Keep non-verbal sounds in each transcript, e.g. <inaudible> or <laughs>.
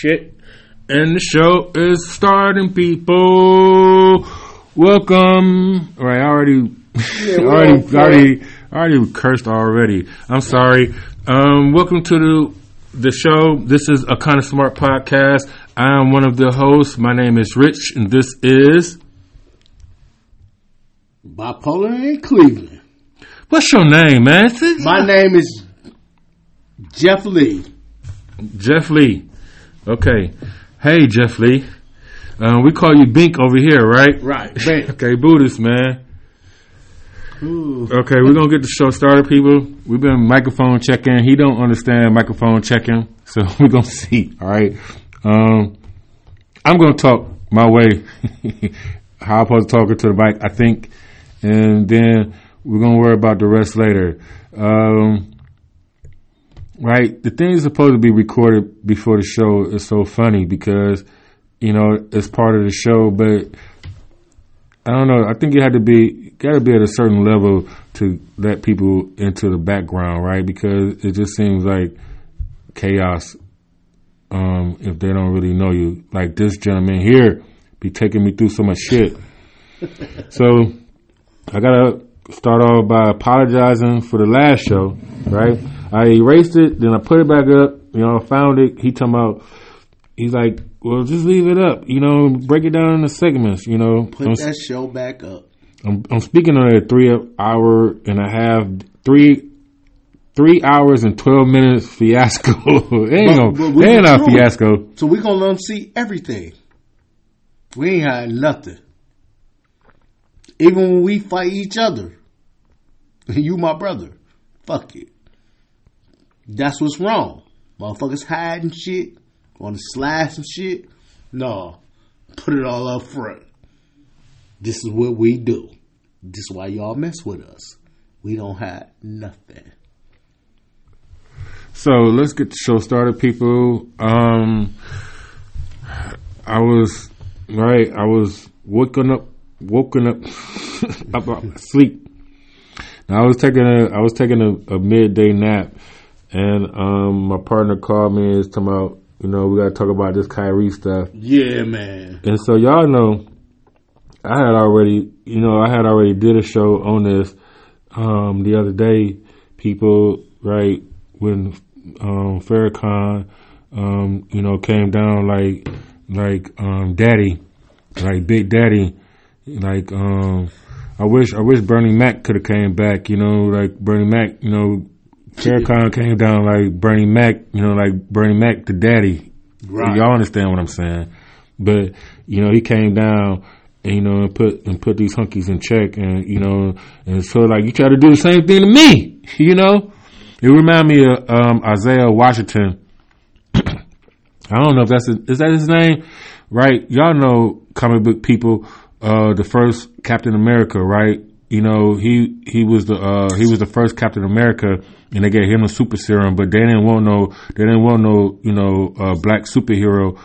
Shit. And the show is starting, people. Welcome. All right, I already, <laughs> already, already, already cursed already. I'm sorry. Um, welcome to the the show. This is a kind of smart podcast. I am one of the hosts. My name is Rich, and this is Bipolar in Cleveland. what's your name, man? My name is Jeff Lee. Jeff Lee. Okay. Hey, Jeff Lee. Um, we call you Bink over here, right? Right, <laughs> Bink. Okay, Buddhist, man. Ooh. Okay, we're gonna get the show started, people. We've been microphone checking. He don't understand microphone checking, <laughs> so we're gonna see. All right. Um, I'm gonna talk my way, <laughs> how I'm supposed to talk to the mic, I think, and then we're gonna worry about the rest later. Um, right, the thing is supposed to be recorded before the show is so funny because you know it's part of the show, but I don't know. I think you had to be got to be at a certain level to let people into the background, right? Because it just seems like chaos um, if they don't really know you. Like this gentleman here be taking me through so much shit. <laughs> so I gotta start off by apologizing for the last show, right? I erased it, then I put it back up. You know, I found it. He talking about. He's like, well, just leave it up. You know, break it down into segments. You know, Put Don't- that show back up. I'm, I'm speaking on a three hour and a half, three, three hours and twelve minutes fiasco. <laughs> it ain't, But- no, we ain't a fiasco. So we're gonna let them see everything. We ain't had nothing. Even when we fight each other. <laughs> You my brother. Fuck it. That's what's wrong. Motherfuckers hiding shit, want to slash some shit. No. Put it all up front. This is what we do. This is why y'all mess with us. We don't have nothing. So let's get the show started, people. Um, I was right. I was woken up, woken up, <laughs> up sleep. Now I was taking a, I was taking a, a midday nap, and um, my partner called me and was talking about, you know, we got to talk about this Kyrie stuff. Yeah, man. And so y'all know, I had already, you know, I had already did a show on this um, the other day. People, right, when um, Farrakhan, um, you know, came down like, like um, Daddy, like Big Daddy, like um, I wish, I wish Bernie Mac could have came back. You know, like Bernie Mac, you know. Farrakhan came down like Bernie Mac, you know, like Bernie Mac the daddy. Right. Y'all understand what I'm saying? But you know, he came down and you know and put and put these hunkies in check, and you know, and so like you try to do the same thing to me, <laughs> you know. It remind me of um, Isaiah Washington. <clears throat> I don't know if that's his, is that his name, right? Y'all know comic book people. Uh, the first Captain America, right? You know, he he was the uh, he was the first Captain America, and they gave him a super serum, but they didn't want no they didn't want no you know uh, black superhero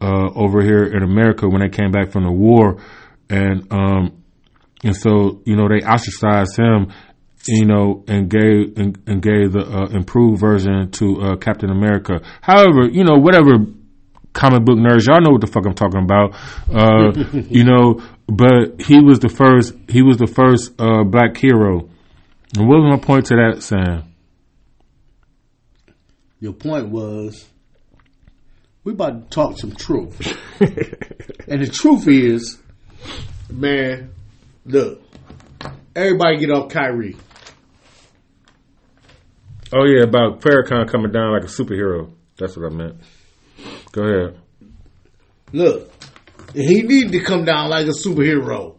uh, over here in America when they came back from the war, and um and so you know they ostracized him, you know, and gave and, and gave the uh, improved version to uh, Captain America. However, you know whatever comic book nerds, y'all know what the fuck I'm talking about. Uh, <laughs> you know, but he was the first. He was the first uh, black hero. And what was my point to that, Sam? Your point was we about to talk some truth. <laughs> and the truth is, man, look, everybody get off Kyrie. Oh yeah, about Farrakhan coming down like a superhero. That's what I meant. Go ahead. Look, he needed to come down like a superhero.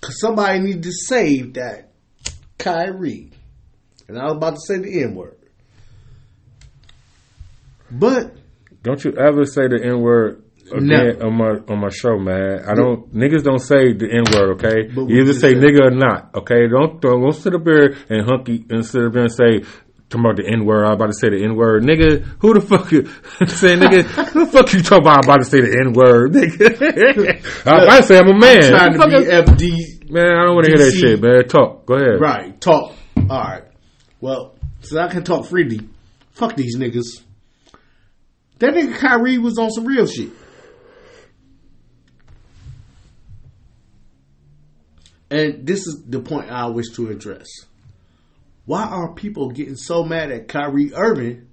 Cause somebody needed to save that Kyrie. And I was about to say the N word. But Don't you ever say the N word again Never. on my on my show, man. I don't niggas don't say the N word, okay? But You either say nigga or not, okay? Don't don't go sit up there and hunky and sit up there and say talking about the N word. I'm about to say the N word, nigga. Who the fuck you <laughs> say, nigga? who the fuck you talking about? I'm about to say the N word, nigga. <laughs> I'm about to say I'm a man. trying to be FD man, I don't want to hear that shit, man. Talk. Go ahead. Right, talk. All right. Well, so I can talk freely. Fuck these niggas. That nigga Kyrie was on some real shit. And this is the point I wish to address. Why are people getting so mad at Kyrie Irving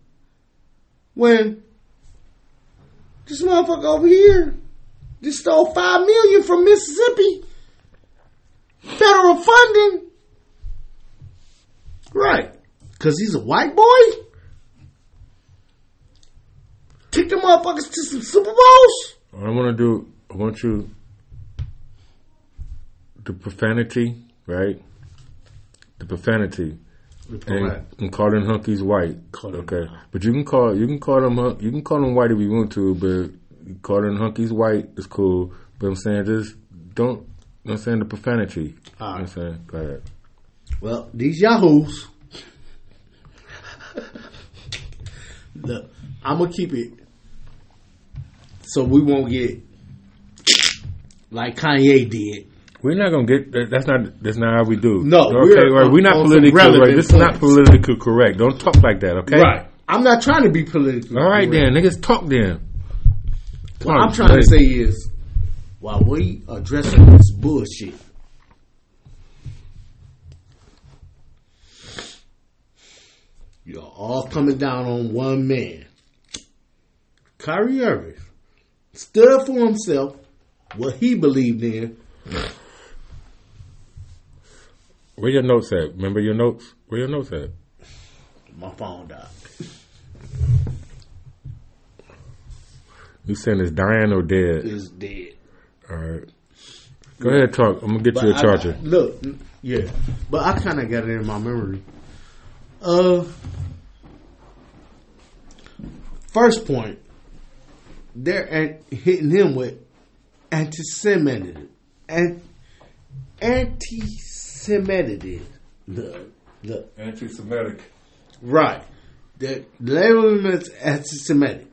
when this motherfucker over here just stole five million from Mississippi? Federal funding. Right. Cause he's a white boy? Take the motherfuckers to some Super Bowls? I want to do, I want you, the profanity, right? The profanity. And, and call them hunkies white. Call them- okay, but you can call you can call them hun- you can call them white if you want to, but calling hunkies white is cool. But I'm saying just don't. You know what I'm saying the profanity. You know what I'm saying go ahead. Well, these yahoos. Look, I'm gonna keep it so we won't get like Kanye did. We're not gonna get that- that's not that's not how we do. No, okay, we're right, we're not politically correct. This is not politically correct. Don't talk like that, okay? Right. I'm not trying to be political. All right then, niggas talk then. What I'm trying to say is, while we addressing this bullshit, you're all coming down on one man. Kyrie Irving stood for himself, what he believed in. Where your notes at? Remember your notes? Where your notes at? My phone died. You saying it's dying or dead? Is dead. All right. Go ahead, talk. I'm gonna get you a charger. I- look, yeah, but I kind of got it in my memory. Uh, first point, they're hitting him with anti-Semitism, and anti-Semitism. The the Anti-Semitic. right, they're labeling anti-Semitic.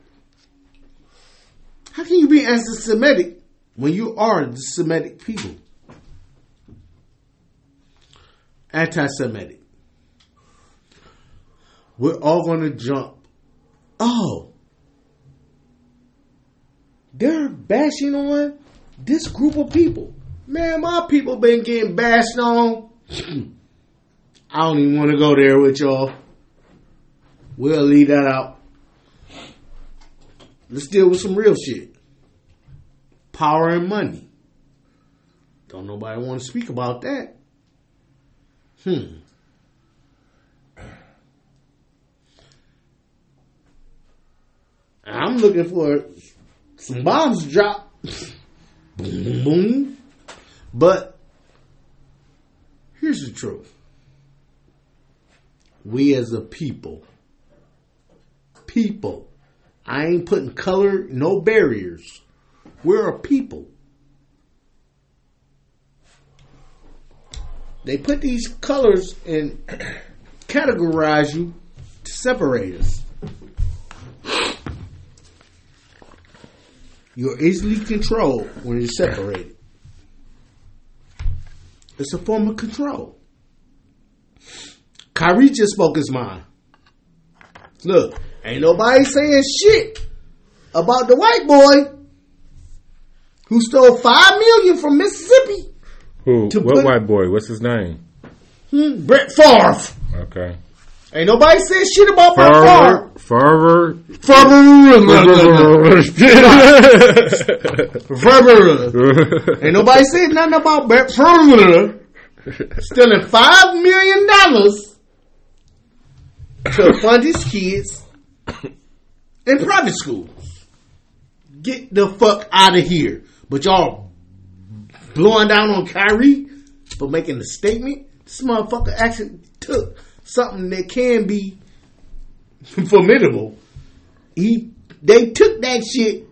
How can you be anti-Semitic when you are the Semitic people? Anti-Semitic. We're all going to jump. Oh, they're bashing on this group of people. Man, my people been getting bashed on. <clears throat> I don't even want to go there with y'all. We'll leave that out. Let's deal with some real shit. Power and money. Don't nobody want to speak about that. Hmm. I'm looking for some bombs drop. boom, boom. But here's the truth. We as a people, people, I ain't putting color, no barriers. We're a people. They put these colors and <clears throat> categorize you to separate us. You're easily controlled when you're separated. It's a form of control. Kyrie just spoke his mind. Look, ain't nobody saying shit about the white boy who stole five million from Mississippi. Who? What put- white boy? What's his name? Hmm, Brett Favre. Okay. Ain't nobody saying shit about Favre. Farver. Favre. Farver. Favre. Ain't nobody saying nothing about Brett Favre stealing five million dollars to fund his kids in private schools. Get the fuck out of here. But y'all blowing down on Kyrie for making the statement. This motherfucker actually took something that can be formidable. He they took that shit.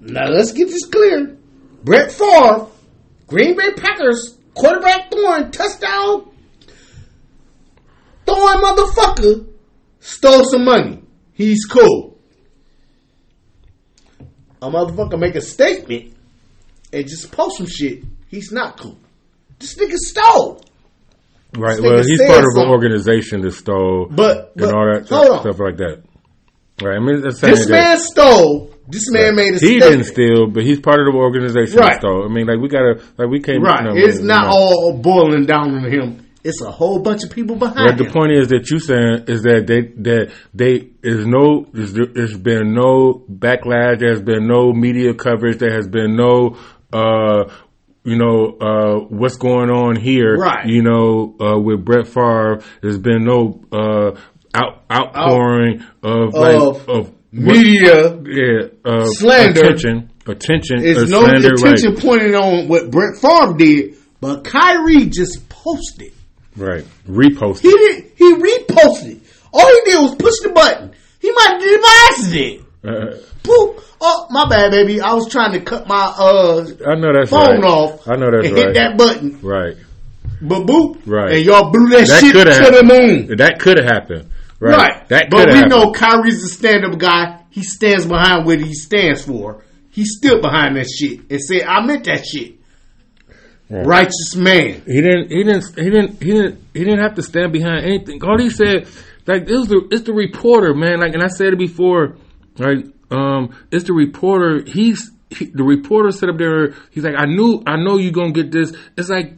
Now let's get this clear. Brett Favre, Green Bay Packers quarterback throwing touchdown throwing motherfucker stole some money. He's cool. A motherfucker make a statement and just post some shit. He's not cool. This nigga stole. Right. Well, he's part of an organization that stole But, but and all that on. stuff like that. Right. I mean, This that- man stole. This man made a he statement. didn't steal, but he's part of the organization. Right. Stole. I mean, like we gotta, like we can't. Right. no, it's no, not no. all boiling down on him. It's a whole bunch of people behind But the point is that you saying is that they that they is no there's, there's been no backlash. There's been no media coverage. There has been no uh you know uh what's going on here. Right. You know uh with Brett Favre. There's been no uh out outpouring of like Of of what- Media yeah uh, slander. attention attention There's uh, no slander, attention right. pointed on what Brett Favre did, but Kyrie just posted. Right. reposted. He did. He reposted. All he did was push the button. He might have did it by accident. Poop. Oh, my bad, baby. I was trying to cut my uh I know that's phone right. off. I know that's and right. hit that button. Right. But boop. Right. And y'all blew that, That shit to have the moon. That could have happened. Right. Right. That but we have know Kyrie's a stand up guy. He stands behind what he stands for. He stood behind that shit and said, I meant that shit. Right. Righteous man. He didn't. He didn't. He didn't. He didn't. He didn't have to stand behind anything. All he said, like, it was the. It's the reporter, man. Like, and I said it before. Like, um, it's the reporter. He's he, the reporter set up there. He's like, I knew. I know you gonna get this. It's like.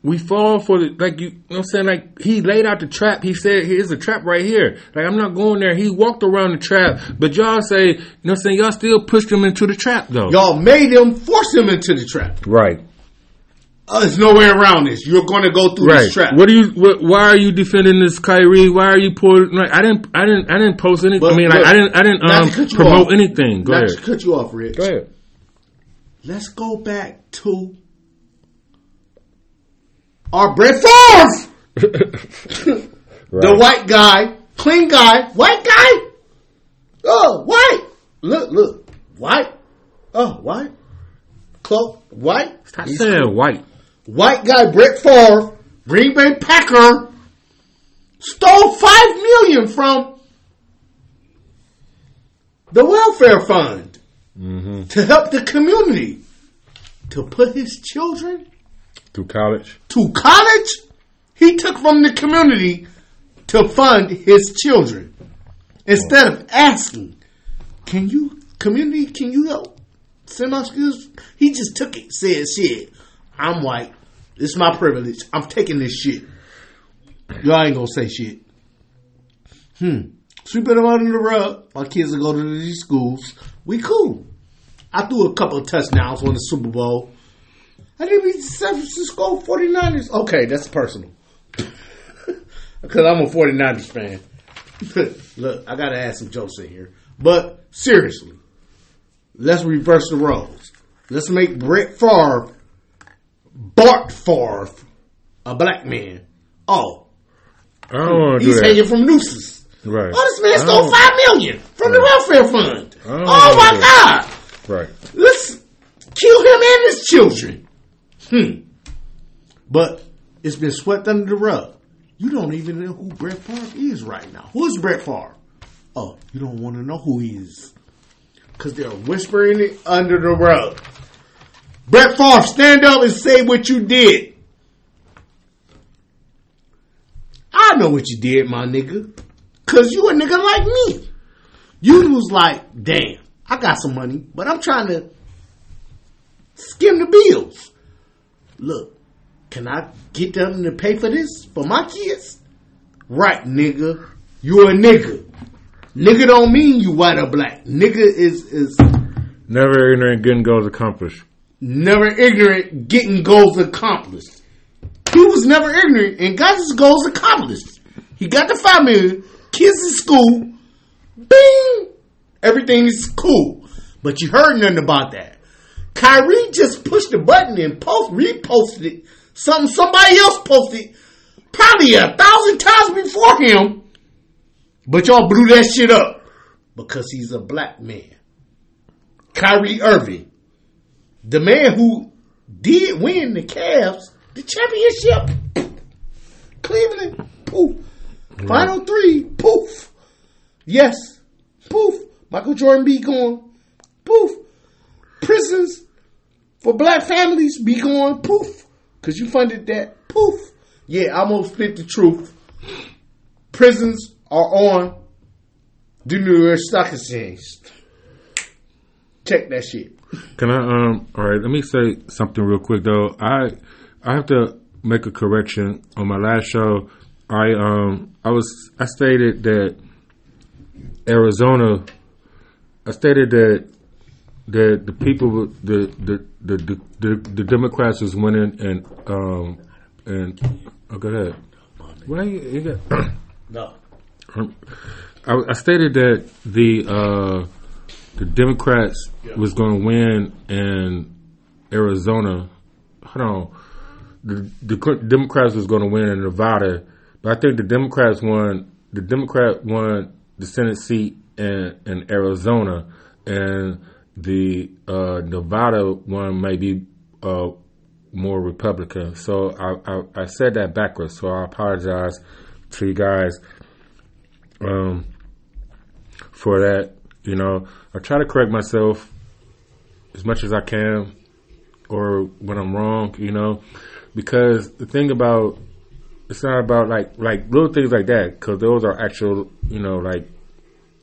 We fall for the like you, you know what I'm saying like he laid out the trap. He said here's a trap right here. Like I'm not going there. He walked around the trap, but y'all say you know what I'm saying y'all still pushed him into the trap though. Y'all made him, force him into the trap. right. Uh, there's no way around this. You're going to go through Right. this trap. What do you? What, why are you defending this Kyrie? Why are you pulling? Like I didn't. I didn't. I didn't post anything. I mean, like I didn't. I didn't um, to cut you promote off. anything. Go Not ahead. cut you off, Rich. Go ahead. Let's go back to our Brett Favre, <laughs> the white guy, clean guy, white guy. Oh, white. Look, look, white. Oh, white. Cloak, white. Stop He's saying white. White guy, Brett Favre, Green Bay Packer, stole five million from the welfare fund Mm-hmm. to help the community to put his children Through college. to college. He took from the community to fund his children instead of asking, "Can you community? Can you help send my skills?" He just took it. Said, "Shit, I'm white. It's my privilege. I'm taking this shit. Y'all ain't gonna say shit." Hmm. Sweep it under the rug. My kids will go to these schools. We cool. I threw a couple of touchdowns on the Super Bowl. I didn't beat the San Francisco 49ers. Okay, that's personal. <laughs> Because I'm a 49ers fan. <laughs> Look, I got to add some jokes in here. But seriously, let's reverse the roles. Let's make Brett Favre, Bart Favre, a black man. Oh, I don't want to do he's hanging from nooses. Right. Oh, this man stole five million from the welfare fund. Oh my. God! Right. Let's kill him and his children. Hmm. But it's been swept under the rug. You don't even know who Brett Favre is right now. Who is Brett Favre? Oh, you don't want to know who he is. Because they're whispering it under the rug. Brett Favre, stand up and say what you did. I know what you did, my nigga. Because you a nigga like me. You was like, damn, I got some money, but I'm trying to skim the bills. Look, can I get them to pay for this for my kids? Right, nigga. You a nigga. Nigga don't mean you white or black. Nigga is is Never ignorant, good goals accomplished. Never ignorant, getting goals accomplished. He was never ignorant and got his goals accomplished. He got the five million, kids in school, bing, everything is cool. But you heard nothing about that. Kyrie just pushed the button and post reposted it. Something somebody else posted probably a thousand times before him. But y'all blew that shit up because he's a black man. Kyrie Irving, the man who did win the Cavs the championship. Cleveland, poof. Final three, poof. Yes, poof. Michael Jordan be gone, poof. Prisons for black families be going, poof. Cause you funded that, poof. Yeah, I'm gonna spit the truth. Prisons are on The New York Stock Exchange. Check that shit. Can I um all right, let me say something real quick though. I I have to make a correction. On my last show, I um I was I stated that Arizona I stated that that the people the the the the, the, the Democrats was winning and um and oh go ahead. Why you, you got No. um, I, I stated that the uh, the Democrats was going to win in Arizona. Hold on, the, the Democrats was going to win in Nevada, but I think the Democrats won. The Democrat won the Senate seat in, in Arizona, and the uh, Nevada one may be uh, more Republican. So I, I, I said that backwards. So I apologize to you guys um, for that. You know, I try to correct myself as much as I can, or when I'm wrong. You know, because the thing about it's not about like like little things like that because those are actual. You know, like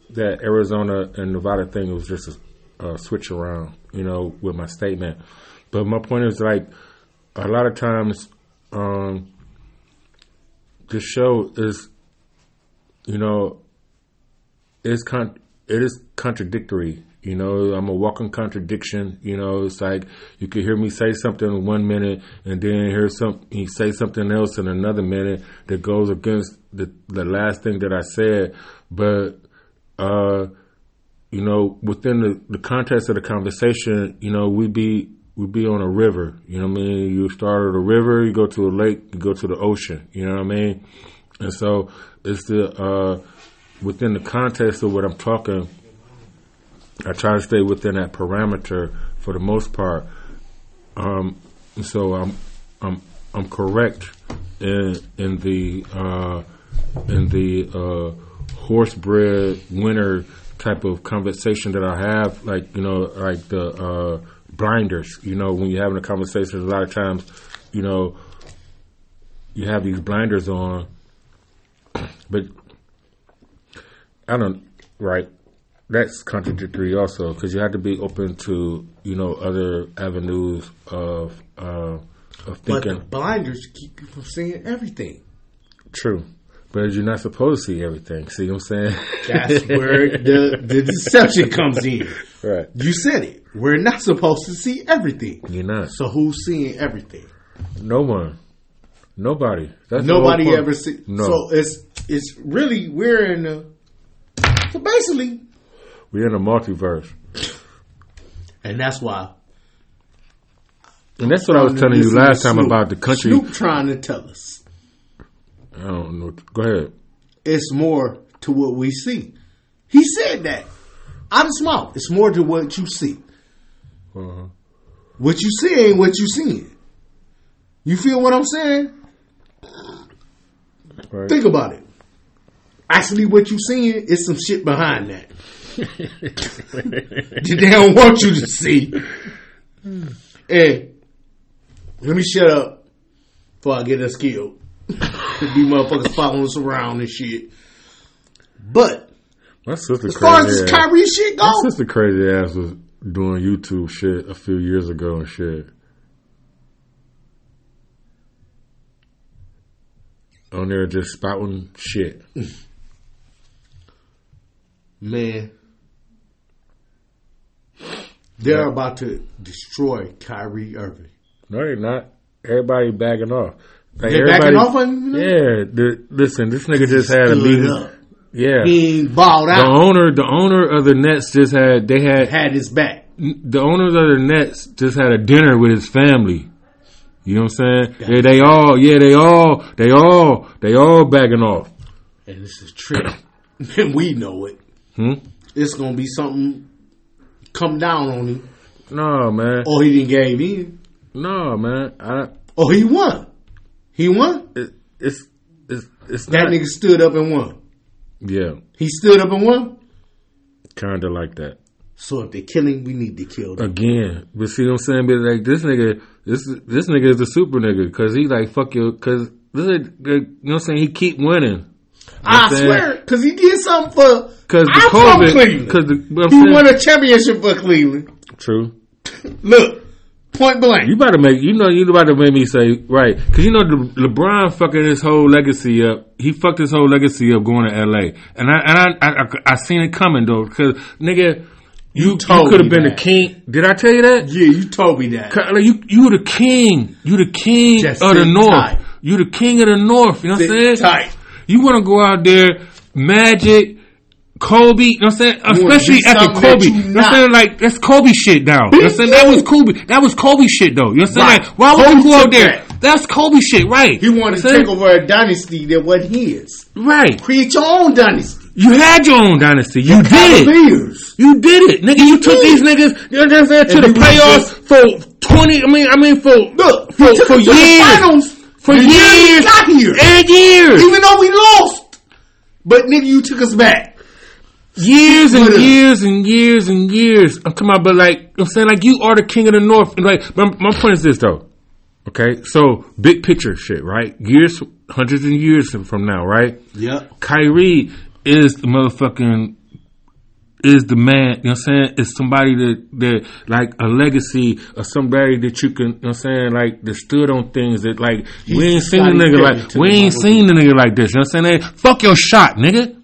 that Arizona and Nevada thing was just a, a switch around. You know, with my statement. But my point is like a lot of times, um, the show is you know, it's con- it is contradictory. You know, I'm a walking contradiction. You know, it's like you could hear me say something in one minute and then hear some he say something else in another minute that goes against the the last thing that I said. But uh, you know, within the, the context of the conversation, you know, we be we be on a river. You know what I mean? You start at a river, you go to a lake, you go to the ocean. You know what I mean? And so it's the uh, within the context of what I'm talking. I try to stay within that parameter for the most part. Um, so I'm I'm I'm correct in in the uh, in the uh, horse bred winner type of conversation that I have, like you know, like the uh, blinders. You know, when you're having a conversation, a lot of times, you know, you have these blinders on but I don't right. That's contradictory also because you have to be open to you know other avenues of uh, of But thinking. the blinders keep you from seeing everything. True, but you're not supposed to see everything. See what I'm saying? That's <laughs> where the, the deception comes in. right. You said it. We're not supposed to see everything. You're not. So who's seeing everything? No one. Nobody. That's Nobody ever see. No. So it's it's really we're in the. So basically, We're in a multiverse, and that's why. and that's what I was telling you last time Snoop. about the country. Snoop trying to tell us I don't know. Go ahead. it's more to what we see. He said that out of his mouth. It's more to what you see. Uh-huh. What you see ain't what you seeing. You feel what I'm saying? Right. Think about it. Actually, what you seeing is some shit behind that. <laughs> they don't want you to see. Hey, let me shut up before I get us killed. Be motherfuckers following us around and shit. But My sister as far as this ass. Kyrie shit My sister crazy ass was doing YouTube shit a few years ago and shit. On there just spouting shit. <laughs> man, they're about to destroy Kyrie Irving. No, they're not. Everybody bagging off. Like They're backing off on you? Yeah, the, listen, this nigga just had a meeting. up. Yeah, He ain't balled the out. owner, the owner of the Nets just had they had Had his back. the owners of the Nets just had a dinner with his family. You know what I'm saying? Yeah, they all, yeah, they all, they all, they all bagging off. And this is trick. and <laughs> we know it. Hmm? It's gonna be something come down on him. No, man. Or he didn't gave in. No, man. I, Or he won. He won. it, it's, it's, it's That not. nigga stood up and won. Yeah, He stood up and won. kind of like that. So if they kill him, we need to kill them. Again, but see what I'm saying? But like this nigga, this this nigga is the super nigga because he like fuck you because this is, you know what I'm saying? He keep winning. I swear, because he did something for. Because the I'm from Cleveland. because the I'm He saying- won a championship for Cleveland. true. <laughs> Look, point blank. You about to make you know you about to make me say right because you know Le- LeBron fucking his whole legacy up. He fucked his whole legacy up going to L.A. and I and I I, I, I seen it coming though because nigga you, you, told could have been the king. Did I tell you that? yeah, you told me that. Like you you were the king. You the king Just of the north. tight. You the king of the north. You know what I'm saying? Tight. You want to go out there, Magic, Kobe. You know what I'm saying? Especially after Kobe. you You know what I'm saying? Like that's Kobe shit now. You know what I'm saying? That was Kobe. That was Kobe shit though. You know what I'm saying? Right. Like why would Kobe you go out there? that. That's Kobe shit, right? He wanted to take over a dynasty that wasn't his. Right. Create your own dynasty. You had your own dynasty. You did. Cavaliers. You did it, nigga. You took did. these niggas. You know what I'm saying? To And the playoffs for twenty. I mean, I mean for Look, for, for the years. Finals For the year years. got here. And years. Even though we lost. But nigga, you took us back. years and With years and years and years. I'm talking about, but like I'm saying, like you are the king of the north. And like my, my point is this though. Okay, so big picture shit, right? Years, hundreds of years from now, right? Yep. Kyrie is the motherfucking is the man, you know what I'm saying? Is somebody that that like a legacy or somebody that you can, you know what I'm saying, like that stood on things that like we ain't seen a nigga like we ain't seen a nigga like this. You know what I'm saying? Hey, fuck your shot, nigga.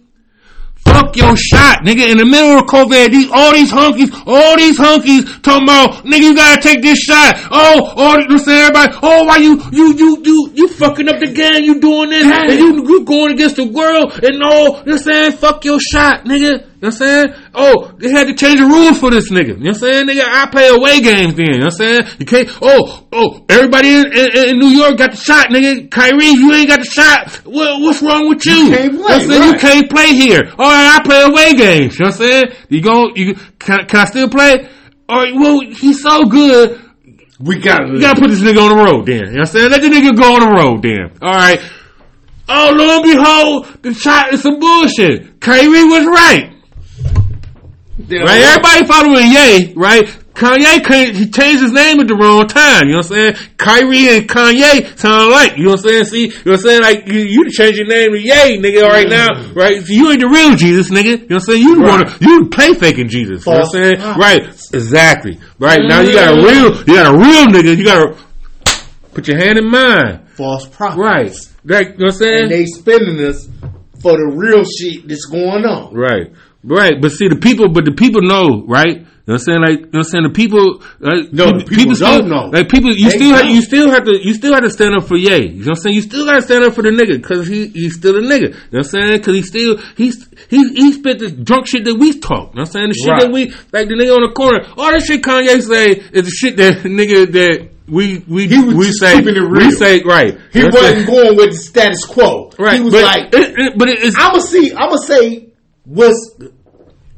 Fuck your shot, nigga. In the middle of COVID, these all these hunkies, all these hunkies talking about, nigga, you gotta take this shot. Oh, oh, you know saying? Everybody, oh, why you, you, you, you, you fucking up the game, you doing this, and you, you going against the world, and all, you know what I'm saying? Fuck your shot, nigga. You know what I'm saying? Oh, they had to change the rules for this nigga. You know what I'm saying? Nigga, I play away games then. You know what I'm saying? You can't, oh, oh, everybody in, in, in New York got the shot, nigga. Kyrie, you ain't got the shot. What, what's wrong with you? You can't You know play, what I'm? You can't play here. All right, I play away games. You know what I'm saying? You go, you, can, can I still play? All right, well, he's so good. We got You gotta put this nigga on the road then. You know what I'm saying? Let the nigga go on the road then. All right. Oh, lo and behold, the shot is some bullshit. Kyrie was right. Right? Everybody following Ye, right? Kanye he changed his name at the wrong time. You know what I'm saying? Kyrie and Kanye sound alike. You know what I'm saying? See, you know what I'm saying? Like, you, you change your name to Ye, nigga, right now, right? So you ain't the real Jesus, nigga. You know what I'm saying? You Right. one, you play faking Jesus. You know what I'm False saying? prophet. Right. Exactly. Right. Now you got a mm. real, you got a real nigga. You got to put your hand in mine. false prophets. Right. Right. You know what I'm saying? And they spending us for the real shit that's going on. Right. Right. But see, the people, but the people know, right? You know what I'm saying? Like, you know what I'm saying? The people, like, No, the people still, don't know. Like, people, you They still, have, you still have to, you still have to stand up for Ye. You know what I'm saying? You still got to stand up for the nigga because he, he's still a nigga. You know what I'm saying? Because he still, he's, he, he spit the drunk shit that we talk. You know what I'm saying? The shit Right. that we, like the nigga on the corner. All that shit Kanye say is the shit that <laughs> nigga that we, we, we say, we say, right. He You know wasn't saying? going with the status quo. Right. He was but, like, it, it- but it is, I'ma see, I'ma say what's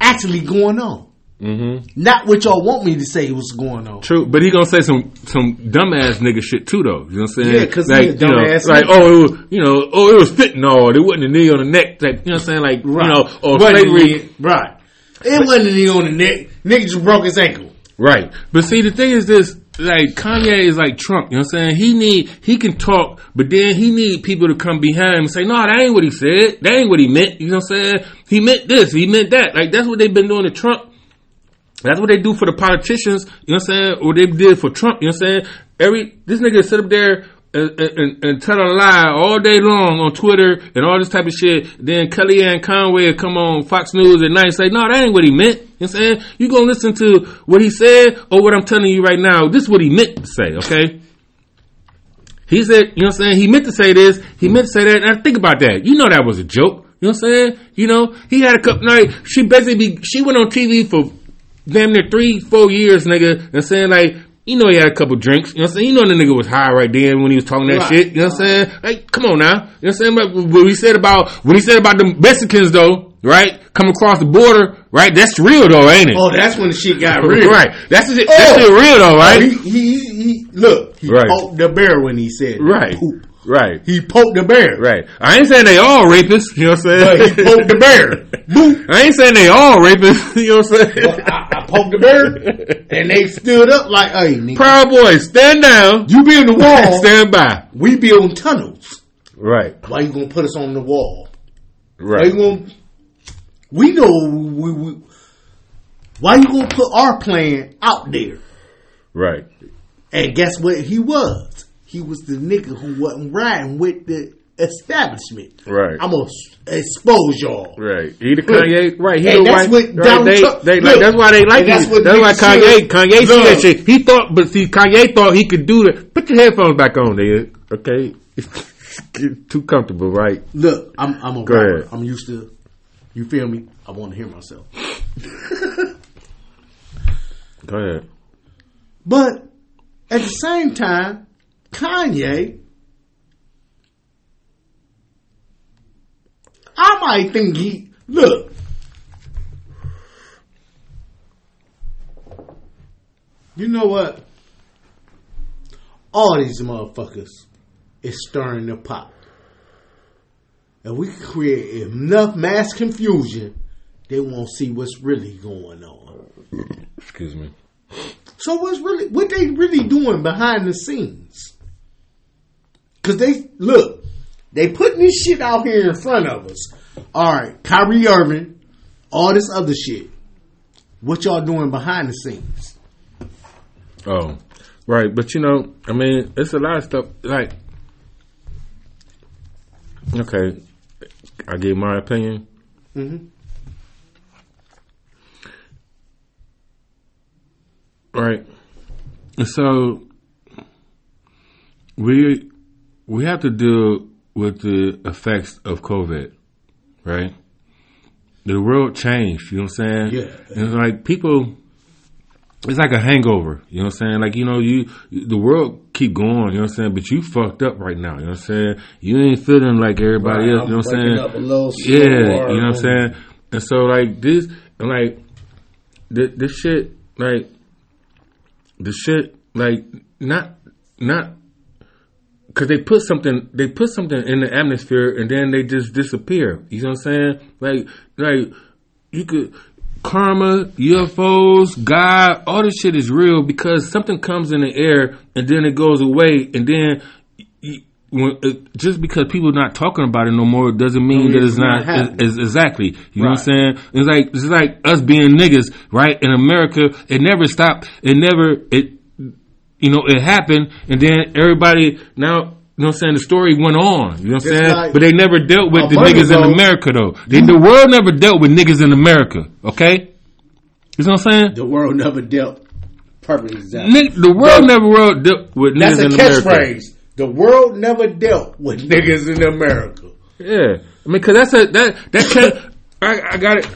actually going on. Mm-hmm. Not what y'all want me to say was going on. True, but he gonna say some some dumbass nigga shit too, though. You know what I'm saying? Yeah, 'cause he like, you know, dumbass like oh, it was, you know, oh, it was fitting fentanyl. It wasn't a knee on the neck. Like, you know what I'm saying? Like, you know, or slavery. right. It wasn't a knee on the neck. Nigga just broke his ankle. Right. But see, the thing is this, like, Kanye is like Trump, you know what I'm saying? He need, he can talk, but then he need people to come behind him and say, no, that ain't what he said. That ain't what he meant. You know what I'm saying? He meant this. He meant that. Like, that's what they've been doing to Trump. That's what they do for the politicians, you know what I'm saying? Or they did for Trump, you know what I'm saying? Every, this nigga sit up there and, and, and tell a lie all day long on Twitter and all this type of shit. Then Kellyanne Conway will come on Fox News at night and say, no, that ain't what he meant. You know what I'm saying? You gonna listen to what he said or what I'm telling you right now. This is what he meant to say, okay? He said, you know what I'm saying? He meant to say this. He meant to say that. And think about that. You know that was a joke. You know what I'm saying? You know, he had a couple nights. She basically, she went on TV for damn near three, four years, nigga. I'm saying? Like, you know he had a couple drinks. You know what I'm saying? You know the nigga was high right then when he was talking that Right. shit. You know what I'm saying? Like, come on now. You know what I'm saying? But what he said about, when he said about the Mexicans though, right? Come across the border, right? That's real though, ain't it? Oh, that's when the shit got <laughs> real. Right. That's the shit, that's Oh. shit real though, right? He, he, he, look, he Right. poked the bear when he said right. poop. Right. He poked the bear. Right. I ain't saying they all rapists, you know what I'm saying? But he poked the bear. Boop. <laughs> I ain't saying they all rapists, <laughs> you know what I'm saying? I, I poked the bear, and they stood up like, "Hey, nigga, Proud boys, stand down. you be build the wall, <laughs> stand by. we be build tunnels. Right. Why you gonna put us on the wall? Right. They gonna, we know we, we, why you gonna put our plan out there? Right. And guess what he was? He was the nigga who wasn't riding with the establishment. Right. I'm gonna expose y'all. Right. He the Kanye. Right. He And the that's right. what right. Donald They, Trump- they, look, like, that's why they like that's him. That's why Kanye. Kanye see that shit. He thought, but see, Kanye thought he could do that. Put your headphones back on, there. Okay. <laughs> Get too comfortable, right? Look, I'm I'm a Go rapper. ahead. I'm used to. You feel me? I want to hear myself. <laughs> Go ahead. But at the same time, Kanye, I might think he look. You know what? All these motherfuckers is stirring the pot. And we can create enough mass confusion, they won't see what's really going on. Excuse me. So what's really what they really doing behind the scenes? Cause they look, they putting this shit out here in front of us. All right, Kyrie Irving, all this other shit. What y'all doing behind the scenes? Oh, right. But you know, I mean, it's a lot of stuff. Like, okay, I give my opinion. Mm-hmm. Right. And so we we have to deal with the effects of COVID, right? The world changed, you know what I'm saying? Yeah. And it's like people it's like a hangover, you know what I'm saying? Like, you know, you the world keep going, you know what I'm saying? But you fucked up right now, you know what I'm saying? You ain't feeling like everybody else, you know what I'm saying? Up a little Yeah, you know what I'm saying? And so like this and like this, this shit like the shit like not not because they put something they put something in the atmosphere and then they just disappear. You know what I'm saying? Like like you could karma, UFOs, God, all this shit is real because something comes in the air and then it goes away and then. When, it, just because people are not talking about it no more doesn't mean that it's not not, happening. is, is exactly. You know what I'm saying? It's like it's like us being niggas, right? In America, it never stopped. It never it you know, it happened and then everybody now you know what I'm saying? The story went on. You know what I'm saying? like but they never dealt with the niggas in America though. They, the world never dealt with niggas in America, okay? You know what I'm saying? The world never dealt perfect example. Ni- the world never world dealt with niggas in America. That's a catchphrase. The world never dealt with niggas in America. Yeah. I mean, cause that's a, that, that I, I got it.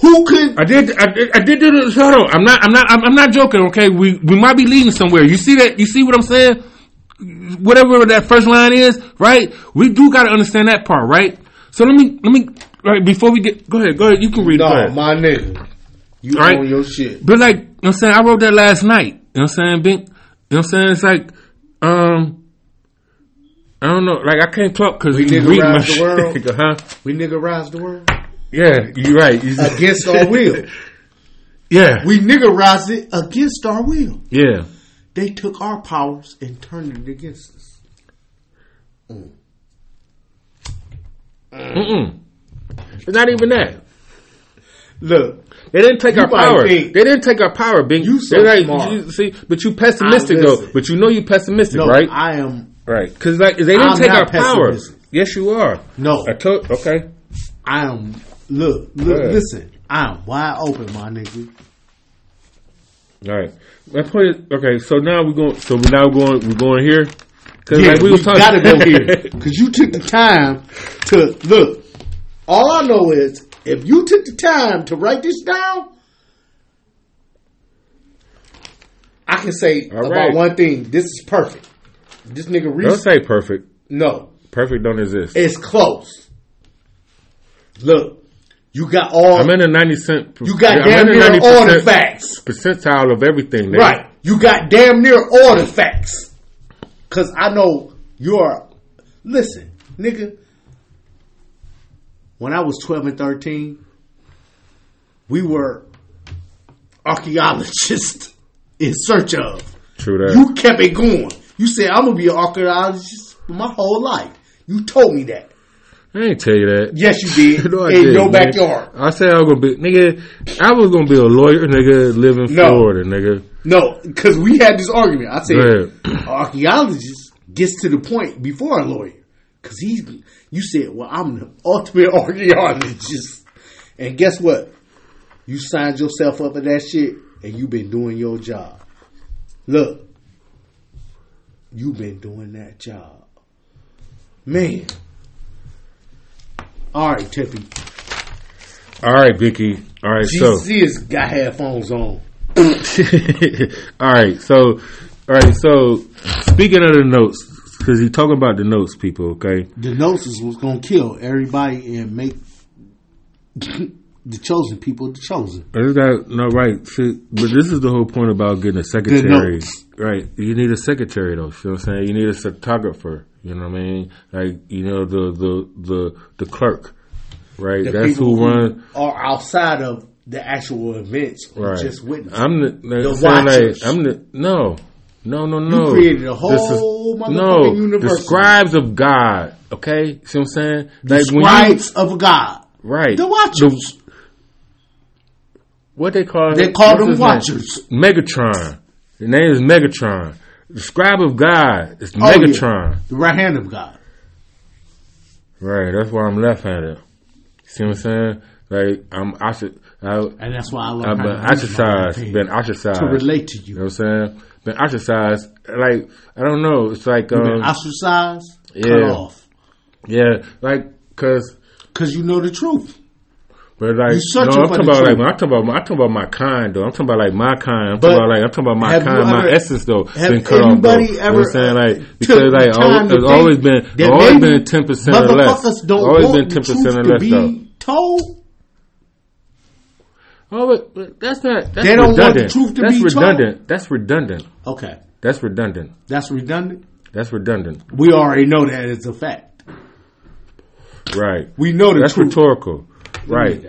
Who could I did, I did, I did do this. Hold on. I'm not, I'm not, I'm, I'm not joking. Okay. We, we might be leading somewhere. You see that? You see what I'm saying? Whatever that first line is, right? We do got to understand that part, right? So let me, let me, right, before we get, go ahead, go ahead. You can read No, ahead. my nigga. You All right. own your shit. But like, you know what I'm saying? I wrote that last night. You know what I'm saying? Bink? You know what I'm saying? It's like, um, I don't know. Like, I can't talk because We read my the <laughs> world. huh? We niggerized the world Yeah, you're right. Against our will. Yeah. We niggerized it against our will. yeah. They took our powers and turned it against us. Mm. Mm-mm. It's not even that. Look, They didn't take our power. think- they didn't take our power, Bing. You so like, smart. you- see, but you pessimistic though. But you know you pessimistic, no, right? I am. right. Because like they didn't I'm take our power. Yes, you are. No, I told. Okay. I am. Look, look, ahead. listen. I am wide open, my nigga. All right. My point is okay. So now we're going. So we're now going. We're going here. Because Yeah, like we we was talking. gotta go here <laughs> because you took the time to look. All I know is if you took the time to write this down, I can say about right. one thing: this is perfect. This nigga Don't say perfect. no, Perfect don't exist. it's close. Look, you got all I'm in the ninety cent. you got I'm damn near 90% all the facts. percentile of everything. nigga. Right. You got damn near all the facts. Cause I know you're listen, nigga. When I was twelve and thirteen, we were archaeologists <laughs> in search of. True that. You kept it going. You said I'm gonna be an archaeologist for my whole life. You told me that. I ain't tell you that. Yes, you did. <laughs> No, I in did, your backyard. I said I was gonna be nigga. I was gonna be a lawyer, nigga, live in No. Florida, nigga. No, because we had this argument. I said, <clears throat> archaeologist gets to the point before a lawyer. Because he's, you said, well, I'm the ultimate <laughs> archaeologist. And guess what? You signed yourself up for that shit and you've been doing your job. Look, you've been doing that job. Man. All right, Tippy. All right, Vicky. All right, so GC has got headphones on. <laughs> all right, so all right, so speaking of the notes, because he talking about the notes, people. Okay, the gnosis was gonna kill everybody and make the chosen people the chosen. this guy, no, right? See, but this is the whole point about getting a secretary, notes. right? You need a secretary, though. You know what I'm saying? You need a photographer. You know what I mean? Like you know the the the the clerk, right? The That's who runs. are outside of the actual events. Right. Just witness. I'm the, The watchers. Like, I'm the no, no, no, no. created a whole This is- motherfucking no, the scribes of God. Okay, see what I'm saying? the Like scribes of God. right, The watchers. what they call They call them his name? watchers. Metatron. The name is Metatron. The scribe of God is Oh, yeah. Metatron. The right hand of God. Right. That's why I'm left-handed. See what I'm saying? Like I'm I should I, And that's why I love I've been to use my ostracized. Been ostracized. to relate to You you. know what I'm saying? Been ostracized. Like I don't know. It's like um, been ostracized, cut yeah. off. yeah, like because. Because you know the truth. But like, no, I'm talking about like, when I'm talking about, I'm talking about my kind though. I'm talking about like my kind. I'm But talking about like, I'm talking about my kind, my ever- essence though. have Been cut off though. anybody You know ever, what I'm saying? Like, uh, because like, the always, time to it's always been, always been ten percent or less. Always been ten percent or to less be though. told. Oh, but, but that's not. That's They don't want the redundant. truth to that's be told. redundant. That's redundant. Okay, That's redundant. that's redundant. That's redundant. We already know that it's a fact. Right. We know the That's truth. rhetorical. Right.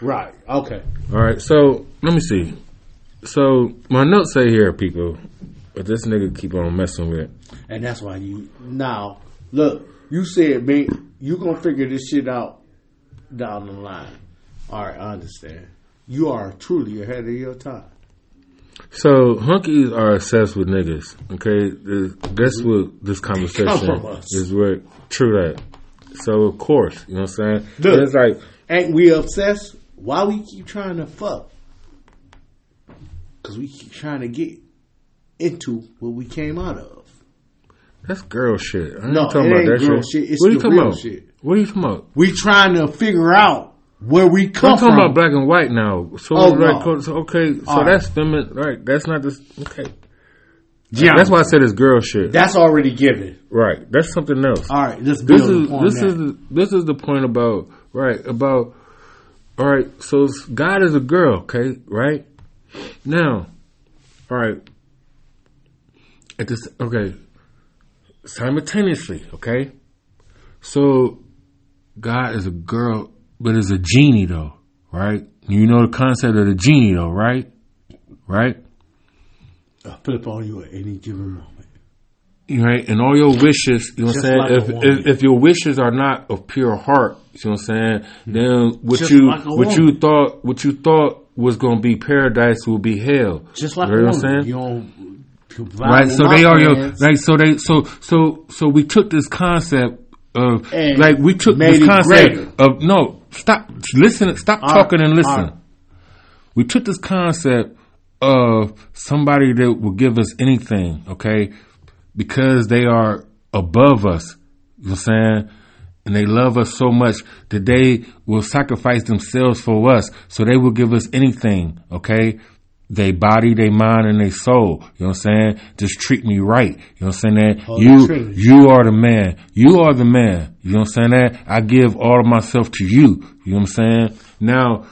Right. Okay. All right, so let me see. So my notes say here, people, but this nigga keep on messing with it. And that's why you now look. You said, man, you gonna figure this shit out down the line. All right, I understand. You are truly ahead of your time. So hunkies are obsessed with niggas. Okay, This- that's what this conversation is. Where true that. So of course, you know what I'm saying. Look. it's like Ain't we obsessed? Why we keep trying to fuck? Because we keep trying to get into what we came out of. that's girl shit. I ain't No, talking about ain't that girl shit. shit. It's what are you talking about? shit. What are you talking about? We trying to figure out where we come I'm talking from. about black and white now. So Oh, like, no. so, okay, so All right. that's feminine. Right, that's not this. Okay, Yeah, that's why I said it's girl shit. That's already given. right, that's something else. All right, let's build this is upon this that. is this is the point about right about all right. So God is a girl, okay, right? Now, all right. At this, okay, simultaneously, okay. So God is a girl, but is a genie though, right? You know the concept of the genie though, right? Right? I'll flip on you at any given moment. right? And all your wishes, you know what I'm saying? like if, if if your wishes are not of pure heart, you know what I'm saying? Hmm. Then what Just you like what you thought what you thought was gonna be paradise will be hell. Just like you know what I'm saying? You don't Right, so they are your right. So they so so so we took this concept of And like we took this concept greater. of no stop listen stop All talking right, and listen. right. We took this concept of somebody that will give us anything, okay, because they are above us. You know what I'm saying? And they love us so much that they will sacrifice themselves for us. So they will give us anything, okay? They body, they mind, and they soul. You know what I'm saying? Just treat me right. You know what I'm saying? That oh, Holy you, you are the man. You are the man. You know what I'm saying? That I give all of myself to you. You know what I'm saying? Now,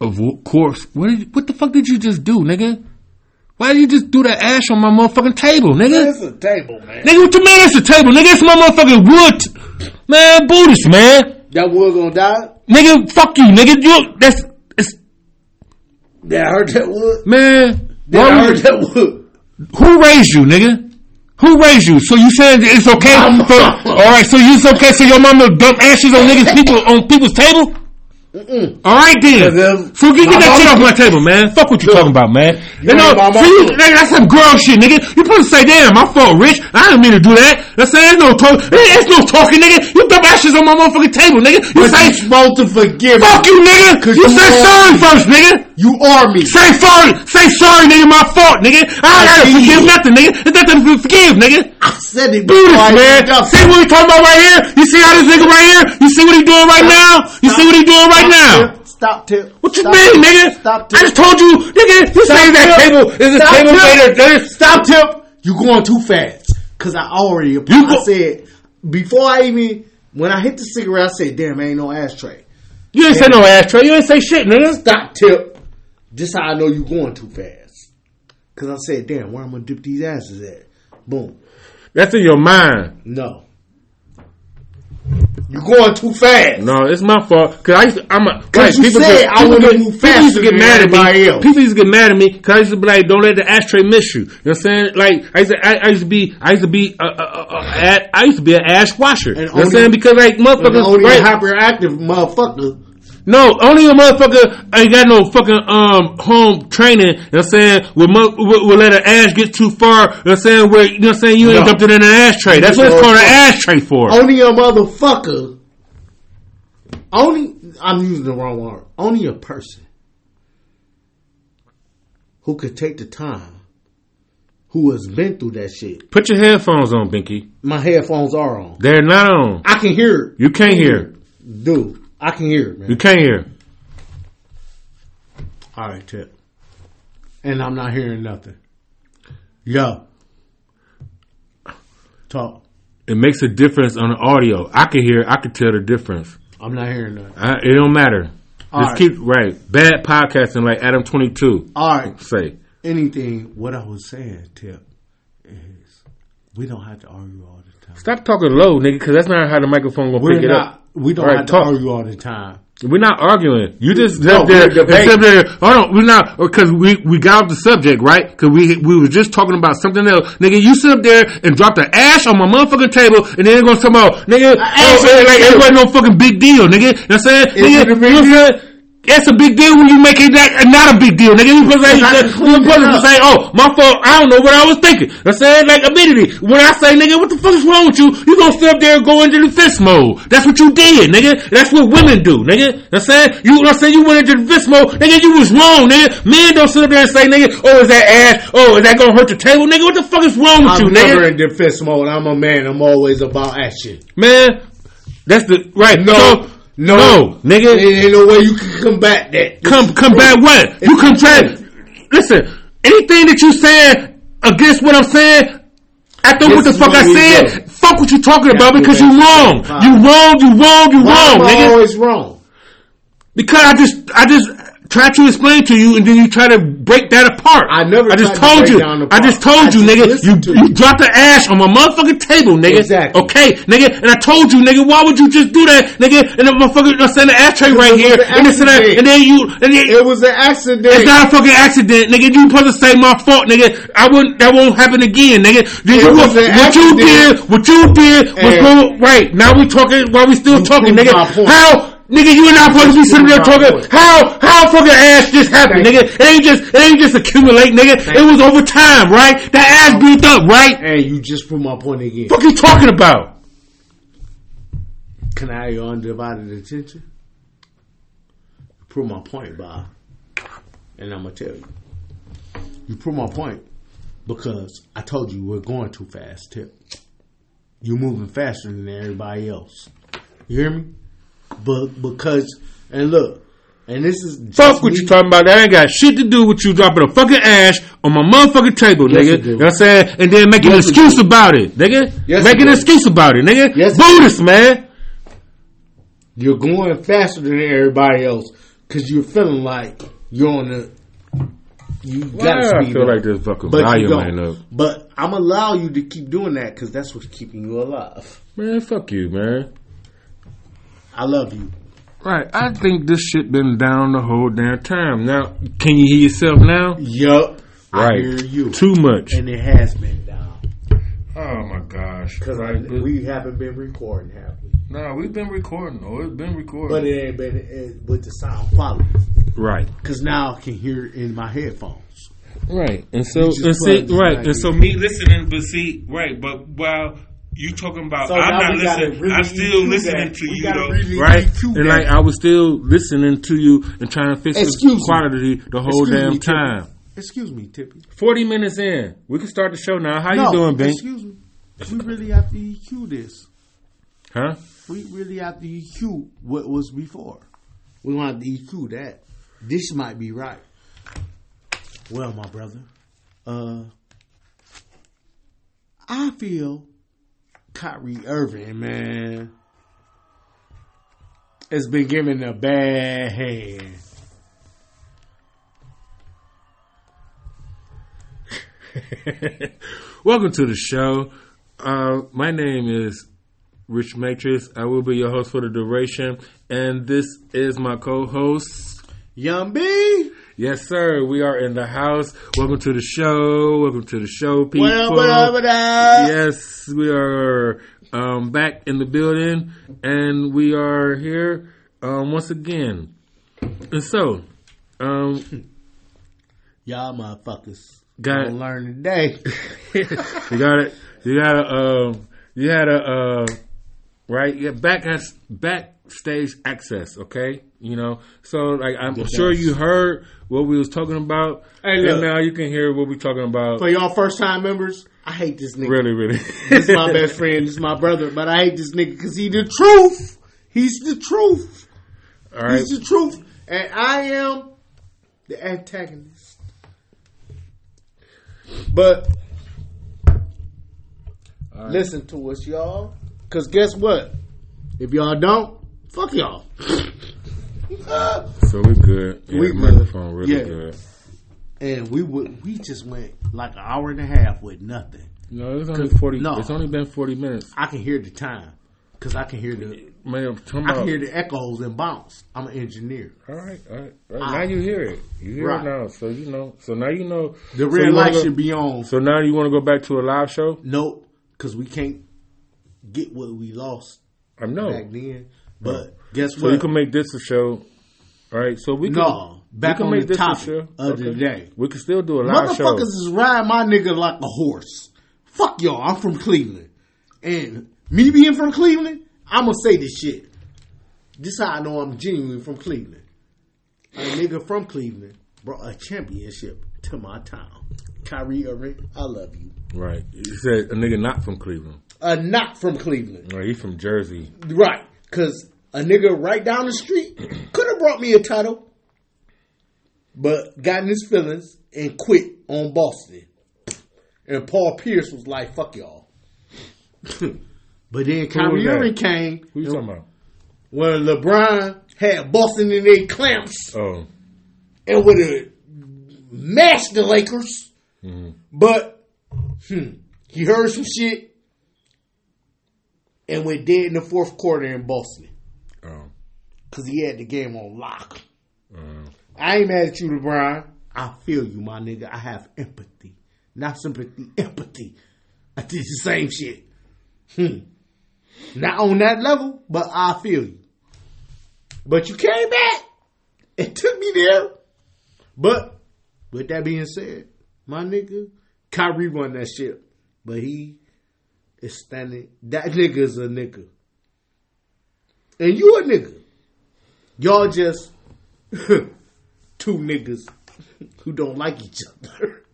of course, what did, what the fuck did you just do, nigga? Why did you just do that ash on my motherfucking table, nigga? It's a table, man. Nigga, what you mean it's a table? Nigga, it's my motherfucking wood. Man, Buddhist, man. That wood gonna die? Nigga, fuck you, nigga. You, that's, it's, That hurt that wood? man. That hurt that wood? who raised you, nigga? Who raised you? So you saying it's okay? For, all right, so you it's okay? So your mama dump ashes on niggas people on people's table? All right then. So get, get that shit off my table, man. Fuck what you talking about, man. You You know, see, you, that's some girl shit, nigga. You supposed to say, damn, my fault, Rich. I didn't mean to do that. That's saying there's no talk. There's no talking, nigga. You dump ashes on my motherfucking table, nigga. You But say, you supposed to forgive fuck you, nigga. You you said sorry first, nigga. You are me. Say sorry. Say sorry, nigga. My fault, nigga. I ain't gotta forgive you. nothing, nigga. There's nothing to forgive, nigga. I said it Do this, I man. got- See what we talking about right here? You see how this nigga right here? You see what he doing right now? You see what he doing right now? Stop, Tip. What you Stop, mean, Tip. nigga? Stop, tip. I just told you, nigga. You say that Tip. table is this Stop, table made of? Stop, Tip. You going too fast. Cause I already, You I go- said, before I even, when I hit the cigarette, I said, damn, ain't no ashtray. You ain't say no ashtray. You ain't say shit, nigga. Stop, Tip. This how I know you going too fast. Cause I said, damn, where I'm gonna dip these asses at? Boom. That's in your mind. No. You going too fast. No, it's my fault. Cause I used to, I'm a, Cause you said I people wanna get- move people used to get mad at everybody me. else. People used to get mad at me cause I used to be like, don't let the ashtray miss you. You know what I'm saying? Like, I used to, I, I used to be, I used to be, uh, uh, uh, uh, at, I used to be an ash washer. And you know what I'm saying? Because like, But the motherfuckers, only right? hyperactive motherfucker. No, only a motherfucker ain't got no fucking um home training. You know what I'm saying? Will, mo- will, will let an ash get too far. You know what I'm saying? Where you know what I'm saying? You ain't No. dumped it in an ashtray. That's what it's called an ashtray for. Only a motherfucker. Only I'm using the wrong word. Only a person who could take the time, who has been through that shit. Put your headphones on, Binky. My headphones are on. They're not on. I can hear it, You can't hear. dude. I can hear it, man. You can't hear. All right, tip. And I'm not hearing nothing. Yo, talk. It makes a difference on the audio. I can hear. I can tell the difference. I'm not hearing nothing. I, it don't matter. All Just right. keep right. Bad podcasting like Adam Twenty Two All right. say. Anything. What I was saying, tip, is we don't have to argue all the time. Stop talking low, nigga, because that's not how the microphone gonna We're pick it up. We don't right, have to talk. argue all the time. We're not arguing. You just No, sit there, sit there. Hold on, we're not uh, because we we got off the subject, right? Because we we were just talking about something else, nigga. You sit up there and drop the ash on my motherfucking table, and then they're gonna talk about, nigga, oh, like it wasn't no fucking big deal, nigga. You know what I'm saying? Is nigga, it a big you know what I'm saying? It's a big deal when you make it that, not a big deal, nigga. You supposed to, Because I you can supposed to say, oh, my fault, I don't know what I was thinking. You know what I'm saying? Like, immediately, when I say, nigga, what the fuck is wrong with you? You gonna sit up there and go into defense mode. That's what you did, nigga. That's what women do, nigga. You know what I'm saying? You, I'm saying? You went into defense mode. Nigga, you was wrong, nigga. Men don't sit up there and say, nigga, oh, is that ass? Oh, is that gonna hurt the table? Nigga, what the fuck is wrong with you, nigga? I'm never in defense mode. I'm a man. I'm always about action. Man, that's the, right. No. So, No. no, nigga. There ain't no way you can combat that. Come, combat what? You combat. Listen, anything that you said against what I'm saying, after what the fuck I said, do. fuck what you talking about Yeah, because you wrong. You wrong. You wrong. You wrong, am I nigga. always wrong? Because I just, I just try to explain to you, and then you try to break that apart. I never I just to told break you. I just told I you, nigga. You to you you. dropped the ash on my motherfucking table, nigga. Exactly. Okay, nigga. And I told you, nigga. Why would you just do that, nigga? And the motherfucker uh, send the ashtray right here, an and this and that, accident. and then you, and then It was an accident. it's not a fucking accident, nigga. You supposed to say my fault, nigga. I wouldn't. That won't happen again, nigga. Then It you, was what, what you did, accident. what you did was go right. Now we talking. While we still talking, nigga. How, nigga? You and I supposed to be sitting there talking. How, how fucking ass just happened, Thank nigga? It ain't just, it ain't just accumulate, nigga. It was over time, right? That ass oh. built up, right? and you just proved my point again. Fuck you talking about? Can I have your undivided attention? Prove my point, Bob. And I'm gonna tell you. You prove my point because I told you we're going too fast, Tip. You're moving faster than everybody else. You hear me? But because and look, and this is Fuck what me- you talking about. That ain't got shit to do with you dropping a fucking ash on my motherfucking table, Yes, nigga. You know what I'm saying? And then making Yes, an excuse about it, nigga. Yes, making an excuse about it, nigga. Yes, Buddhist, man. You're going faster than everybody else because you're feeling like you're on the. You Why gotta do I speed feel up. like this fucking but you volume ain't up? But I'm allow you to keep doing that because that's what's keeping you alive. Man, fuck you, man. I love you. Right, I think this shit been down the whole damn time. Now, can you hear yourself now? Yup. I Right. hear you. Too much. and it has been down. Oh my gosh! Because Right, we haven't been recording, have we? no, we've been recording. Oh, it's been recording. But it ain't been uh, with the sound quality. right, Because now I can hear it in my headphones. right, and so and see, right, and so me listening, but see, right, but while you talking about, So I'm not listening. really I'm still listening that. to We you though, really right? And that. like I was still listening to you and trying to fix Excuse me. the quality the whole Excuse damn me, Tippy. time. Excuse me, Tippy. Forty minutes in, we can start the show now. How no, you doing, Bink? Excuse me. We really have to EQ this. Huh? We really have to EQ what was before. We want to EQ that. This might be right. Well, my brother, uh, I feel Kyrie Irving, man, has been given a bad hand. <laughs> Welcome to the show. Uh, my name is Rich Matrix. I will be your host for the duration, and this is my co-host. Young B, Yes, sir. We are in the house. Welcome to the show. Welcome to the show, people. what up, what up, what up? Yes, we are um, back in the building, and we are here um, once again. And so, um, <laughs> Y'all motherfuckers Got gonna learn today. <laughs> you got it. You got a. Um, you had a uh, right. Yeah, back backstage access. Okay, you know. So like, I'm The sure best. you heard what we was talking about, Hey, and now you can hear what we talking about. For y'all first time members, I hate this nigga. Really, really. This is my <laughs> best friend. This is my brother. But I hate this nigga because he the truth. He's the truth. All right. He's the truth. And I am the antagonist. But listen to us, y'all. Because guess what? If y'all don't, fuck y'all. So we're good. Yeah, We the good. microphone really Yeah. good. and we would we just went like an hour and a half with nothing. No, it's only forty. no. It's only been forty minutes. I can hear the time. Because I can hear the Man, I can hear the echoes and bounce. I'm an engineer. All right, all right, all right. Now you hear it. You hear Right. it now, so you know. So now you know. The so red wanna light go- should be on. So now you want to go back to a live show? Nope, because we can't get what we lost I know. back then. But guess So what? you can make this a show. All right. So we can. No, back we can on make the this a topic show. of the day. We can still do a live show. Motherfuckers is riding my nigga like a horse. Fuck y'all. I'm from Cleveland, and me being from Cleveland, I'm gonna say this shit. This how I know I'm genuine from Cleveland. A nigga from Cleveland brought a championship to my town. Kyrie Irving, I love you. Right. You said a nigga not from Cleveland. Uh, not from Cleveland. Right. He from Jersey. Right. Because a nigga right down the street <clears throat> could have brought me a title, but got in his feelings and quit on Boston. And Paul Pierce was like, fuck y'all. <laughs> but then Kyrie that? Irving came Who you talking about? when LeBron had Boston in their clamps Oh. and would have mashed the Lakers. But hmm, he heard some shit and went dead in the fourth quarter in Boston. Because he had the game on lock. I ain't mad at you, LeBron. I feel you, my nigga. I have empathy, not sympathy. Empathy. I did the same shit. Hmm. Not on that level, but I feel you. But you came back. It took me there. But with that being said, my nigga, Kyrie won that shit. But he is standing. That nigga is a nigga. And you a nigga. Y'all just <laughs> two niggas who don't like each other. <laughs>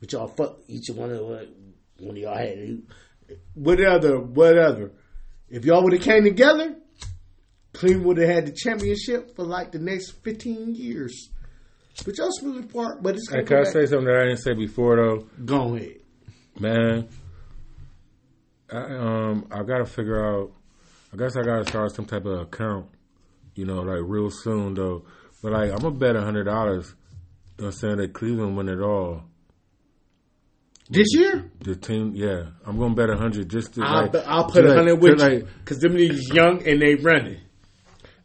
But y'all fuck each one of one of y'all had whatever, whatever. If y'all would have came together, Cleveland would have had the championship for like the next fifteen years. But y'all split apart. But it's Hey, can I say something that I didn't say before though? Go ahead. Man, I um I gotta figure out. I guess I gotta start some type of account, you know, like real soon though. But like I'm gonna bet a hundred dollars. You know, I'm saying that Cleveland win it all. This year, The team, yeah, I'm gonna bet a hundred just to I'll, like, I'll put a hundred to, with you like, because them niggas young and they running.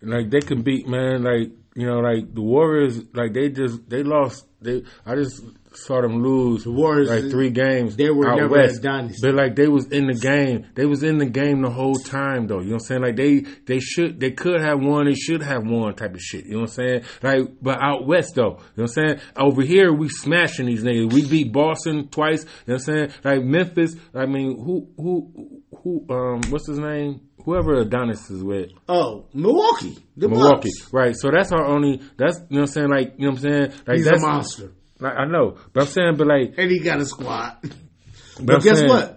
like they can beat man like you know, like the Warriors, like they just they lost. They I just saw them lose Warriors, like three games. they were out never west, a dynasty. but like they was in the game. They was in the game the whole time though. You know what I'm saying? Like they they should they could have won. They should have won type of shit. You know what I'm saying? Like but out west though. You know what I'm saying? Over here we smashing these niggas. We beat Boston twice. You know what I'm saying? Like Memphis. I mean who who who um what's his name? Whoever Adonis is with. Oh, Milwaukee. The Milwaukee, Bucks. right? So that's our only. That's you know what I'm saying. Like you know what I'm saying. Like He's a monster. Like, I know, but I'm saying, but like, And he got a squad. <laughs> but, But I'm guess saying- what?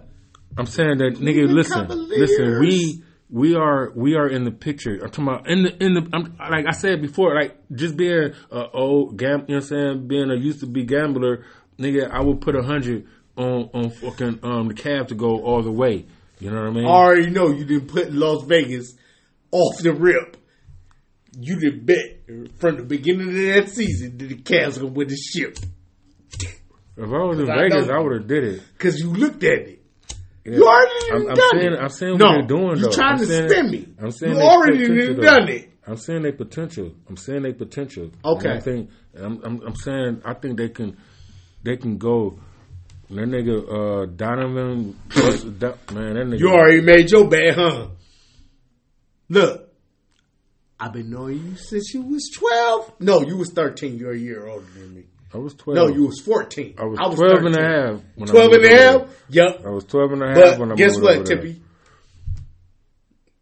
I'm saying that nigga, Cleveland listen, Cavaliers. listen. We we are we are in the picture. I'm talking about in the in the. I'm, like I said before, like just being a old gam. You know what I'm saying? Being a used to be gambler, nigga. I would put a hundred on on fucking um the Cavs to go all the way. You know what I mean? I already know you didn't put Las Vegas off the rip. You did bet from the beginning of that season that the Cavs gonna win the ship if I was in I Vegas, know. I would have did it. because you looked at it. Yeah. You already I'm, I'm it. saying, I'm saying No, what they're doing though. you though. trying I'm to saying, spin me. I'm saying You already done it. I'm saying they potential. I'm saying they potential. Okay. And I think I'm, I'm, I'm saying I think they can they can go. That nigga uh, Donovan, man, that nigga. You already made your bet, huh? Look, I've been knowing you since you was twelve. No, you was thirteen. You're a year older than me. I was twelve. No, you was fourteen. I was, 12 and a half. When 12 I and a half? Yep. I was 12 and a half when I But guess what. Tippy?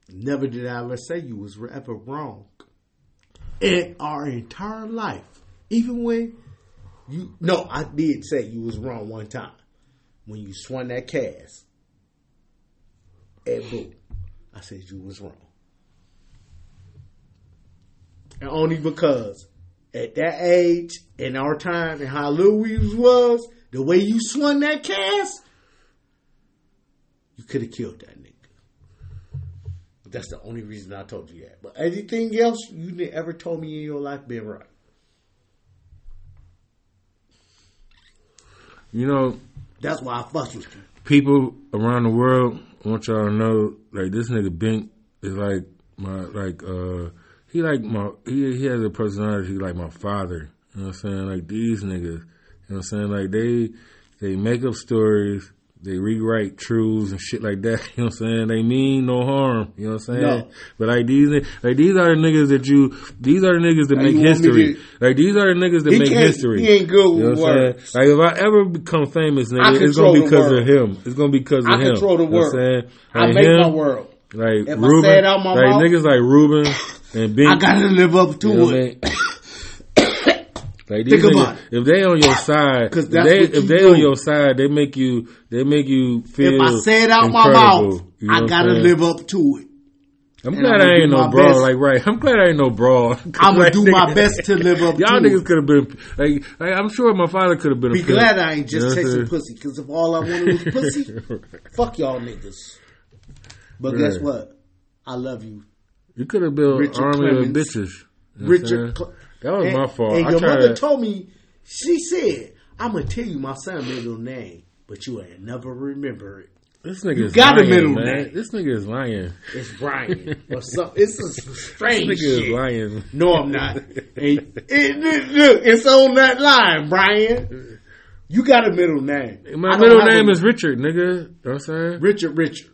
Never did I ever say you was ever wrong. In our entire life, even when you no, I did say you was wrong one time when you swung that cast at Boo. I said you was wrong, and only because at that age, in our time, and how little we was, the way you swung that cast, you could have killed that nigga. That's the only reason I told you that. But anything else you ever told me in your life been right. You know, That's why I fucked with you. people around the world I want y'all to know, like this nigga Bink is like my like uh he like my he he has a personality like my father. You know what I'm saying? Like these niggas. You know what I'm saying? Like they they make up stories, they rewrite truths and shit like that. <laughs> You know what I'm saying? They mean no harm. You know what I'm saying? No. But like these like these are the niggas that you these are the niggas that make you want me history. to- like these are the niggas that make history. he ain't good You know with what I'm saying? words. Like if I ever become famous, nigga, it's gonna be because world. of him. It's gonna be because of I him. control the You know what I'm world. saying? I make him, my world. Like If I Ruben, say it out my like mouth- niggas like Ruben <laughs> I gotta live up to you know it. <coughs> Like Think niggas, about it. if they on your <coughs> side, 'Cause if that's they what if they on your side, they make you they make you feel. If I say it out my mouth, You know I gotta live up to it. I'm and glad I'ma I ain't no brawl. best. Like right, I'm glad I ain't no brawl. <laughs> I'm gonna do my <laughs> best to live up Y'all to niggas could have been like, like I'm sure my father could have been. Be glad I ain't You just know what chasing pussy. Because if all I wanted was pussy, <laughs> fuck y'all niggas. But guess what? I love you, You could have built Richard army Clemens. of bitches. You know what I'm saying? Richard. Cl- that was and, my fault. And I your mother to- told me. She said, "I'm gonna tell you my son middle name, but you ain't never remember it. This nigga You is got a lying, middle man. name. This nigga is lying. It's Brian <laughs> or something. It's a strange This nigga is lying. No, I'm not. And it, it- look, it's on that line, Brian. You got a middle name. My middle name a- is Richard, nigga. You know what I'm saying? Richard. Richard.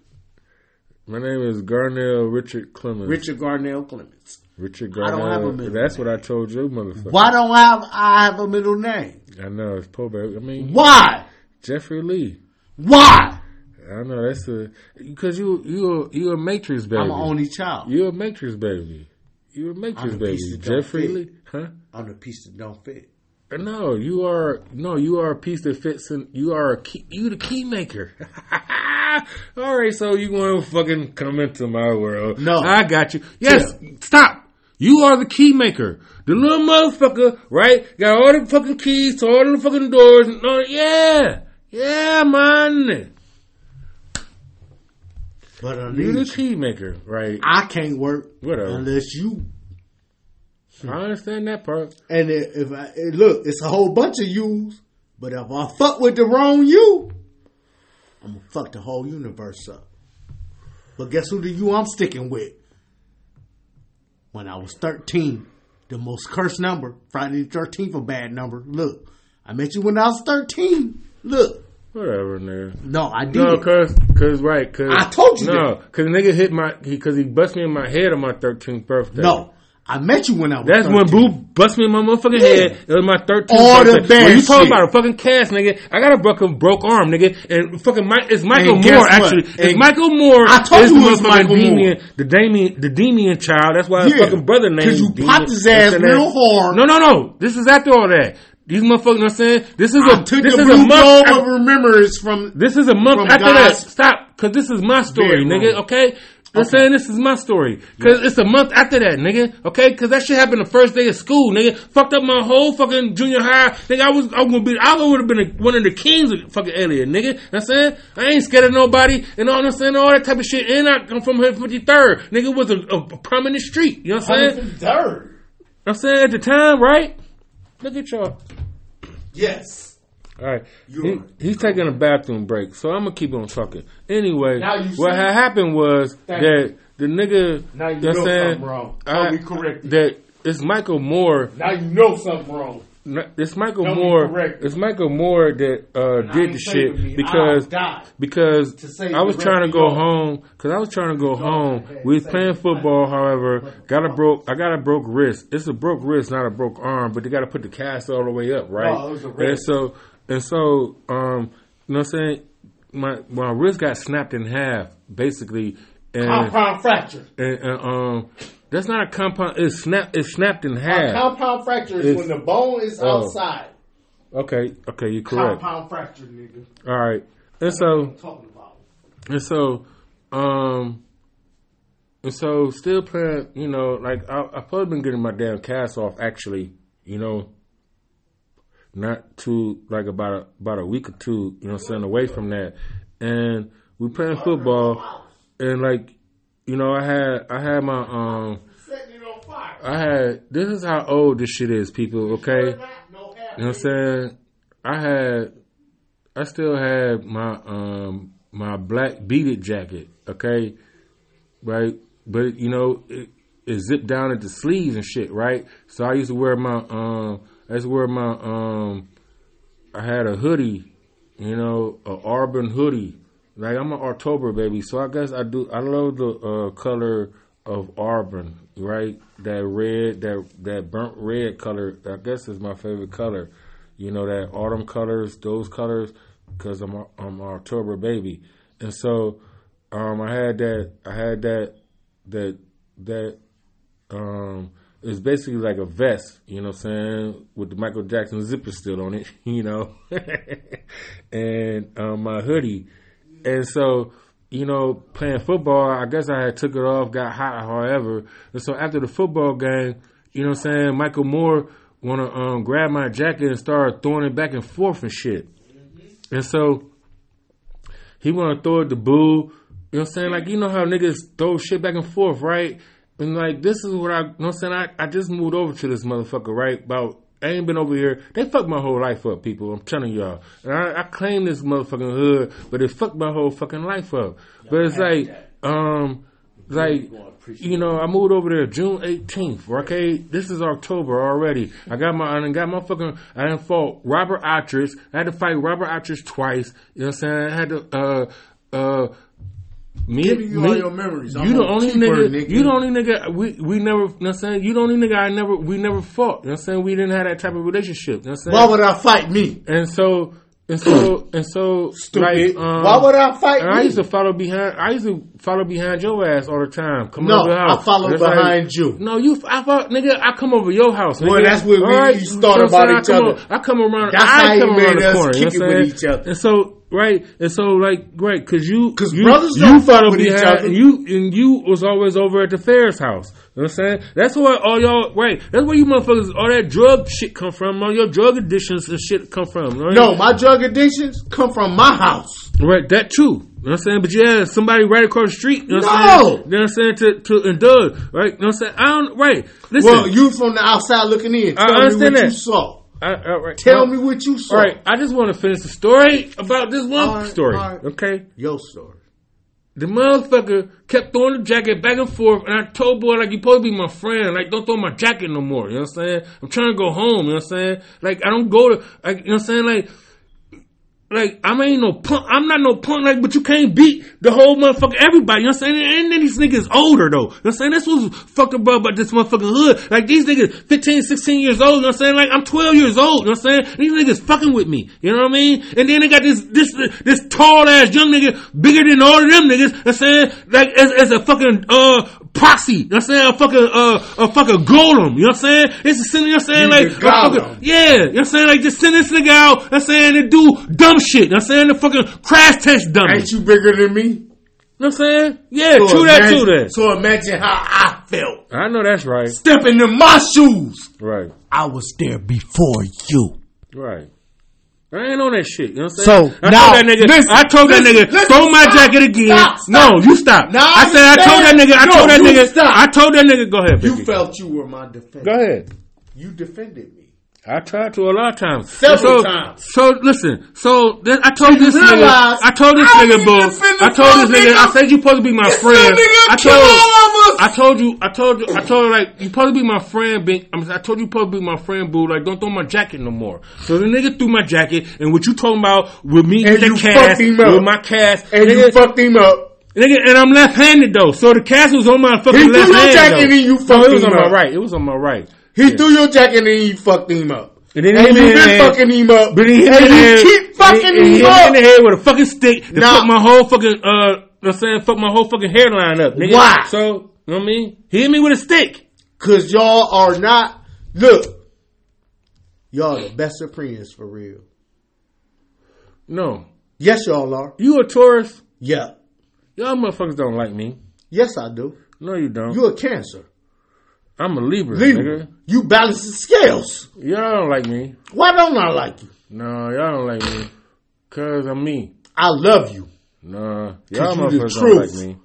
My name is Garnell Richard Clemens. Richard Garnell Clemens. Richard Garnell. I don't have a middle That's what I told you, motherfucker. Why don't I have I have a middle name? I know it's Poe. I mean Why? Jeffrey Lee. Why? I know that's a because you you you a Matrix baby. I'm an only child. You're a Matrix baby. You're a Matrix a baby. piece that don't Jeffrey. Lee, huh? I'm the piece that don't fit. No, you are no, you are a piece that fits in. You are a key. You the key maker. <laughs> <laughs> All right, so you want to fucking come into my world? No. I got you. Yes, stop. You are the key maker. The little motherfucker, right? Got all the fucking keys to all the fucking doors. And all, yeah, yeah, man. But I You the key maker, right? I can't work Whatever. unless you. I understand that part. And if I look, it's a whole bunch of yous. But if I fuck with the wrong you, I'm gonna fuck the whole universe up. But guess who the you I'm sticking with? When I was 13, the most cursed number. Friday the 13th, a bad number. Look, I met you when I was 13. Look. Whatever, nigga. No, I did. No, cause, cause right, cause I told you no, cause nigga hit my, he, cause he bust me in my head on my 13th birthday. No, I met you when I was That's 13. when Boo bust me in my motherfucking Yeah. head. It was my 13th All the birthday. bad when you talking about a fucking cast, nigga, I got a broken broke arm, nigga, and fucking Mike, it's Michael And Moore actually. It's Michael Moore. I told is you it was Michael Demian, Moore. The Damien, the Demian child. That's why his Yeah, fucking brother name. 'cause you Demian. popped his ass real hard. No, no, no. This is after all that. These motherfuckers, you know what I'm saying? This is I a, took this the is a month. after- of remembrance from. this is a month after God's that. Stop, because this is my story, nigga. Okay. I'm Okay. saying this is my story because it's a month after that, nigga. Okay, because that shit happened the first day of school, nigga. Fucked up my whole fucking junior high. Nigga, I was I was gonna be I would have been a, one of the kings of fucking alien, nigga. I'm saying I ain't scared of nobody and all. I'm saying all that type of shit. And I come from 53rd, nigga. Was a, a prominent street. You know what I'm saying? Third. I'm saying at the time, right? Look at y'all. Yes. All right. He, right. he's taking a bathroom break, so I'm gonna keep on talking. Anyway, what had happened was Thank that the nigga Now you know know what I'm saying, something wrong. I- Tell me correctly. that it's Michael Moore. Now you know something wrong. It's Michael Tell me Moore. It's Michael Moore that uh, did the shit because I'll because I was trying to go of home because I was trying to go home. ahead, We was playing football, however, got a broke. I got a broke wrist. It's a broke wrist, not a broke arm, but they got to put the cast all the way up, right? No, it was a and so and so, um, you know what I'm saying? My my wrist got snapped in half, basically, and Compound fracture. and, and um, that's not a compound. It's snapped. It's snapped in A half. compound fracture is It's- when the bone is Oh. outside. Okay, okay, you're correct. Compound fracture, nigga. All right, and so. Talking about. And so, um, and so still playing, you know, like I, I've probably been getting my damn cast off actually, you know, not too, like about a, about a week or two, you know, I'm saying away from that. And we playing football and like, you know, I had, I had my, um. I had, this is how old this shit is, people, okay? You know what I'm saying? I had, I still had my um my black beaded jacket, okay, right? But you know, it, it zipped down at the sleeves and shit, right? So I used to wear my um, I where my um, I had a hoodie, you know, a Auburn hoodie. Like I'm an October baby, so I guess I do. I love the uh, color of Auburn, right? That red, that that burnt red color. I guess is my favorite color. You know that autumn colors, those colors, because I'm a, I'm an October baby, and so um, I had that. I had that that that um, it's basically like a vest, you know what I'm saying, with the Michael Jackson zipper still on it, <laughs> you know, <laughs> and um, my hoodie. And so, you know, playing football, I guess I had took it off, got hot, however. And so after the football game, you know what I'm saying, Michael Moore want to um, grab my jacket and start throwing it back and forth and shit. And so he want to throw it to Boo. You know what I'm saying? Like, you know how niggas throw shit back and forth, right? And like, this is what I, you know what I'm saying? I, I just moved over to this motherfucker, right? About, I ain't been over here. They fucked my whole life up, people. I'm telling y'all. And I, I claim this motherfucking hood, but it fucked my whole fucking life up. But it's like, um, like, you know, I moved over there June 18th. Okay, this is October already. I got my, I got my fucking, I done fought Robert Atris. I had to fight Robert Atris twice. You know what I'm saying? I had to, uh, uh, me, Giving you me- all your memories. I'm You the only nigga, nigga. You the only nigga. We we never. You know what I'm saying? You the only nigga. I never. We never fought. You know what I'm saying? We didn't have that type of relationship. You know what I'm saying? Why would I fight me? and so and so and so Stupid. Like, um, Why would I fight and I used to follow behind. I used to follow behind your ass all the time. Come No, over the house. I follow It's behind you. No, you. I follow, nigga. I come over your house. Well, nigga. that's where All we- right? you You I'm about each I other. I come around. That's I how you come around made the us corner. kick you know it with each other. And so right, and so like right, because you 'Cause you, brothers you don't follow with each behind other. and you and you was always over at the Ferris house. You know what I'm saying? That's where all y'all right. That's where you motherfuckers all that drug shit come from. All your drug addictions and shit come from. Right? No, my drug addictions come from my house. Right, that too. You know what I'm saying? But yeah, somebody right across the street. You know what I'm No! saying? You know what I'm saying? To, to, and Doug, right? You know what I'm saying? I don't, right. Listen. Well, you from the outside looking in. I Tell me understand what you that. saw. I, I, right. Tell Well, me what you saw. All right, I just want to finish the story about this one All right, story. all right. Okay? Your story. the motherfucker kept throwing the jacket back and forth, and I told boy like you supposed to be my friend, like don't throw my jacket no more. You know what I'm saying? I'm trying to go home. You know what I'm saying? Like I don't go to, like you know what I'm saying? Like like I ain't no punk. I'm not no punk. Like, but you can't beat the whole motherfucker. Everybody. You know what I'm saying? And then these niggas older though. You know what I'm saying? This was fucked up about this motherfucking hood. Like these niggas 15, 16 years old. You know what I'm saying? Like I'm 12 years old. You know what I'm saying? These niggas fucking with me. You know what I mean? And then they got this this this tall ass young nigga bigger than all of them niggas. You know what I'm saying? Like as, as a fucking uh posse. You know what I'm saying? A fucking uh a fucking golem. You know what I'm saying? It's a sin. You know what I'm saying? He's Like a a fucking- yeah, you know what I'm saying? Like just send this nigga out, you know what I'm saying, to do dumb shit. You know what I'm saying? The fucking crash test dummy. Ain't you bigger than me? You know what I'm saying? Yeah, So true that, true that. So imagine how I felt. I know that's right. Stepping in my shoes. Right, I was there before you. right. I ain't on that shit. You know what I'm saying? So. I now, told that nigga. listen, I told that nigga. listen, throw my stop, jacket again. stop, stop. No, you stop. Now, I said. I told that nigga. I No, told that you nigga. stop. I told that nigga. Go ahead. You felt you were my defender. Go ahead. You defended me. I tried to a lot of times. Several so, times. So listen. So this, I told You this nigga. I told this I nigga, boo. I told this nigga. I said you supposed to be my This friend. I told. all of us. I told you. I told you. I told her like you supposed to be my friend. Bink. I, mean, I told you supposed to be my friend, boo. Like don't throw my jacket no more. So the nigga threw my jacket, and what you talking about with me And with the you cast, fucked him up. with my cast, And nigga, you fucked him up. nigga, and I'm left-handed though. So the cast was on my fucking He threw left hand. jacket though. and you no, it was on my right. It was on my right. He Yeah. threw your jacket and he fucked him up. And then And he you hit me in the been head. fucking him up. But he hit and you head. keep fucking and and he him up. in the head with a fucking stick to Nah. fuck my whole fucking uh. You know what I'm saying fuck my whole fucking hairline up, nigga. Why? So you know what I mean? He hit me with a stick. Cause y'all are not, look, y'all the best of friends for real. No, Yes, y'all are. you a Taurus. Yeah. Y'all motherfuckers don't like me. Yes, I do. No, you don't. You a cancer. I'm a Libra, Libra. nigga. You balance the scales. Y'all don't like me. Why don't I like you? No, y'all don't like me. Cause I'm me. I love you. Nah, y'all motherfuckers don't like me.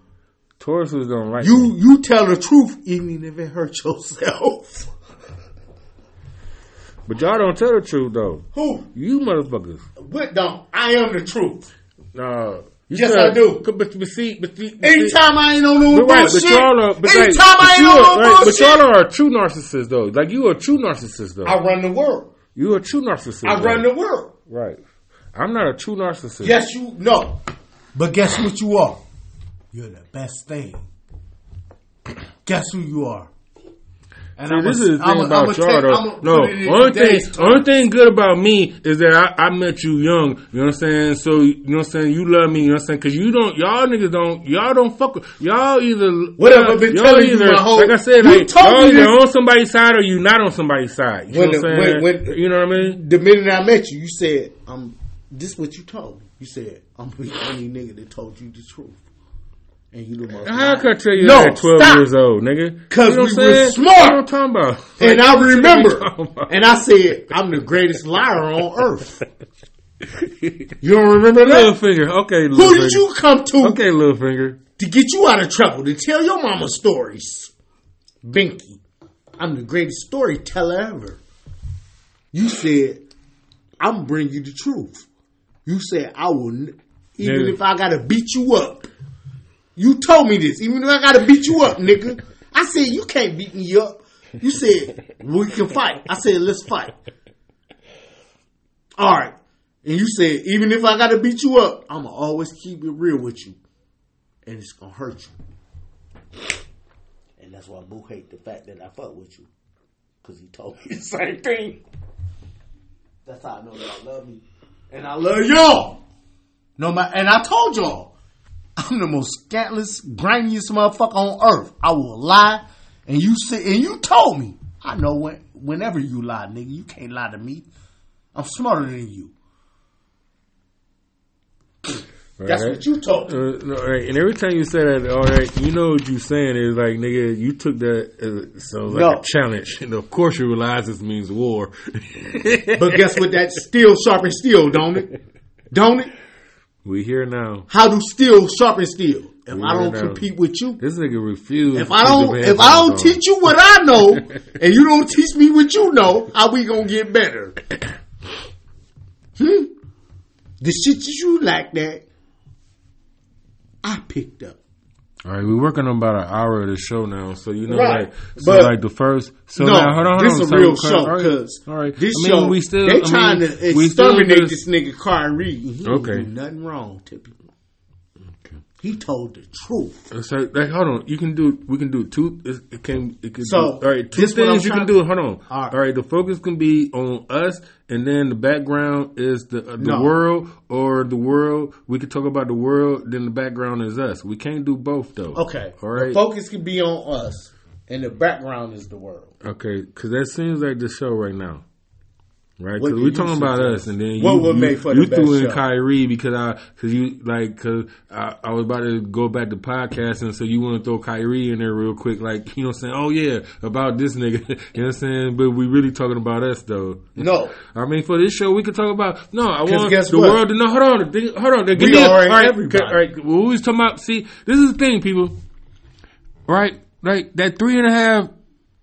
Tauruses don't like You me. you tell the truth even if it hurts yourself. <laughs> But y'all don't tell the truth though. Who? You motherfuckers. What don't? I am the truth. Nah. You Yes, tell- I do. But, but, but see, but see, but see- Anytime I ain't on no But right, but bullshit. y'all are, but anytime like, I ain't on are, no right, but y'all are a true narcissist though. Like you are a true narcissist though. I run the world. you are a true narcissist. I run the world. right. I'm not a true narcissist. Yes, you no. But guess what you are? You're the best thing. Guess who you are? And See, I'ma- this is the thing I'ma- about I'ma y'all though. No, only thing, only thing good about me is that I, I met you young. You know what I'm saying? So you know what I'm saying? You love me. You know what I'm saying? Because you don't, y'all niggas don't, y'all don't fuck. with Y'all either Whatever, I've been telling you my whole- Like I said, You like y'all either on somebody's side or you not on somebody's side. You When know what I'm saying? when- when- you know what I mean? The minute I met you, you said, "I'm." This what you told me. You said, "I'm the only nigga that told you the truth." And you the most. How could I tell you No, that at 12 stop. years old, nigga? 'Cause you know we what I'm were saying? smart. What I'm talking about. And I <laughs> remember, and I said, "I'm the greatest liar on earth." <laughs> You don't remember Little that? finger. Okay, little Who finger. did you come to Okay, little finger. to get you out of trouble, to tell your mama stories. Binky, I'm the greatest storyteller ever. You said, I'm bring you the truth. You said, I will, even Nigga. if I gotta beat you up. You told me this, even if I gotta beat you up, nigga. I said, you can't beat me up. You said, we can fight. I said, let's fight. All right. And you said, even if I gotta beat you up, I'ma always keep it real with you and it's gonna hurt you. And that's why Boo hate the fact that I fuck with you, cause he told me <laughs> the same thing. That's how I know that I love you, and I love y'all. No matter, and I told y'all, I'm the most scantless, grimiest motherfucker on earth. I will lie, and you say, and you told me. I know when, whenever you lie, nigga, you can't lie to me. I'm smarter than you. That's Right. what you told me. Uh, right. And every time you say that, all right, you know what you're saying is like, nigga, you took that as so like No. a challenge, and of course you realize this means war. But guess what? That steel sharpens steel, don't it? Don't it? We here now. How do steel sharpen steel? If We I don't compete with you, This nigga refused. if I don't, if I don't teach you what I know, <laughs> and you don't teach me what you know, how we gonna get better? <coughs> Hmm? The shit that you like that, I picked up. All right, we're working on about an hour of the show now, so you know, Right, like, so but- like the first. So no, now, hold on, hold this on. a so, real okay, show all right, because all right. this I mean, show we still they I mean, trying to we still exterminate just- this nigga Kyrie. He Okay. nothing wrong, Tippy. He told the truth. So, like, hold on. You can do. We can do two. It, it can. It can. So, do, all right. Two this what I'm things you can do. Hold on. All right. All right. The focus can be on us, and then the background is the uh, the No. world, or the world. We could talk about the world. Then the background is us. We can't do both though. Okay. All right. The focus can be on us, and the background is the world. Okay. Because that seems like the show right now. Right, because we you talking about us, and then you, What would you, make for you the threw in show? Kyrie because I, because you like, because I, I was about to go back to podcasting, so you want to throw Kyrie in there real quick, like you know, what I'm saying, oh yeah, about this nigga, <laughs> you know what I'm saying, but we really talking about us though. No. I mean, for this show, we could talk about. No, I want the what? world to know. Hold on, hold on. Give We me all right, everybody. All right, we was talking about. See, this is the thing, people. Right, like that three and a half.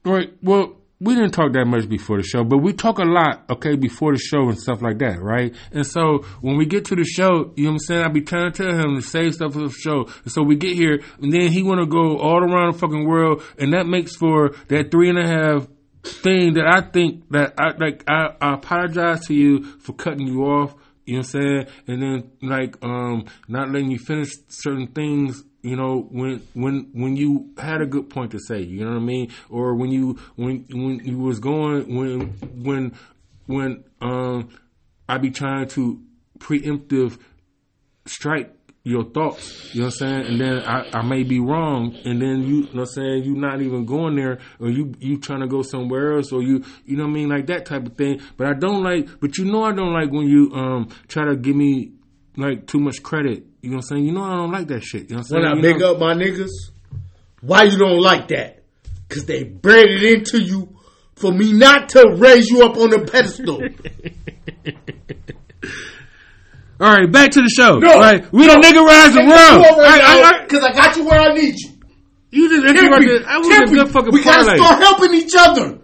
Right. Well, we didn't talk that much before the show, but we talk a lot, okay, before the show and stuff like that, right? And so when we get to the show, you know what I'm saying? I be trying to tell him to save stuff for the show. And so we get here, and then he want to go all around the fucking world, and that makes for that three and a half thing that I think that I like. I, I apologize to you for cutting you off. You know what I'm saying? And then like um not letting you finish certain things. You know when when when you had a good point to say. You know what I mean? Or when you when when you was going when when when um I be trying to preemptive strike your thoughts, you know what I'm saying? And then I, I may be wrong, and then you, you know what I'm saying, you not even going there, or you you trying to go somewhere else, or you you know what I mean, like that type of thing. But I don't like, but you know I don't like when you um try to give me like too much credit. You know what I'm saying? You know I don't like that shit. You know what I'm When saying? I You big know- up my niggas, why you don't like that? Cause they bred it into you for me not to raise you up on the pedestal. <laughs> All right, back to the show. No. All right, we don't niggerize the world. Right, all right. Because I got you where I need you. You just interrupted. I was a good fucking we gotta parlay. start helping each other.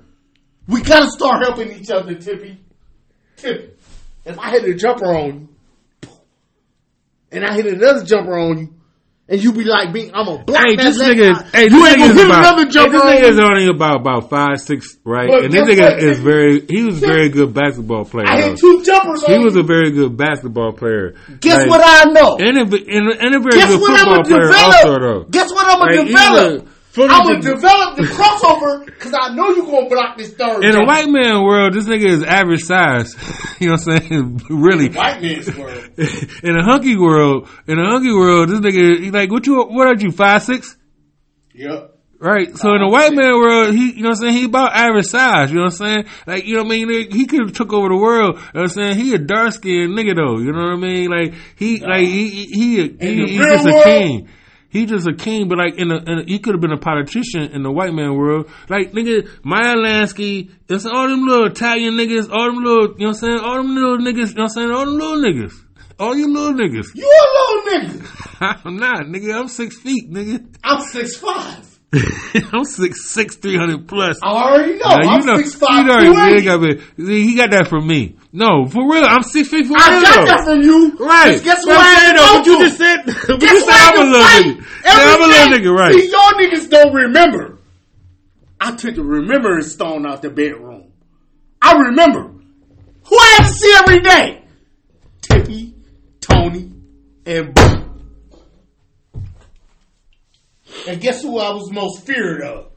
We gotta start helping each other, Tippy. Tippy. If I had a jumper on you, and I hit another jumper on you, and you be like me, I'm a black Hey, this nigga is, hey, you this ain't gonna hit about, another hey, jumper this on nigga is only about, about five, six, right? But and this nigga what? is very, he was a very good basketball player. I hit two jumpers on He was a very good basketball player. Guess Like, what I know? And a, and a, and a very Guess good what I'm football player also, though. Guess what I'm gonna Like, develop? A I'm gonna develop the crossover because I know you're gonna block this third. In a white man world, this nigga is average size. <laughs> you know what I'm saying? <laughs> really. white man's world. <laughs> in a hunky world, in a hunky world, this nigga, he like, what you, what are you, five, six? Yep. Right. So in the white man world, he, you know what I'm saying? He about average size. You know what I'm saying? Like, you know what I mean? He could have took over the world. You know what I'm saying? He a dark skinned nigga though. You know what I mean? Like, he, like, he, he, he, he, he's just a king. He just a king, but like in a, in a he could have been a politician in the white man world. Like nigga, Meyer Lansky, it's all them little Italian niggas, all them little, you know what I'm saying? All them little niggas, you know what I'm saying? All them little niggas. All you little niggas. You a little nigga. <laughs> I'm not, nigga. I'm six feet, nigga. I'm six five. <laughs> I'm six six, three hundred plus. I already know. Now, I'm you know, six five. you know, he, got me, see, he got that from me. No, for real. I'm six feet for I real. got that from you. Right. Guess what? I'm saying, though, but you just said, <laughs> but Guess you said I'm a little nigga. Yeah, I'm a little nigga, right. See, y'all niggas don't remember. I took the remembrance stone out the bedroom. I remember. Who I had to see every day? Tippy, Tony, and Boo. And guess who I was most feared of?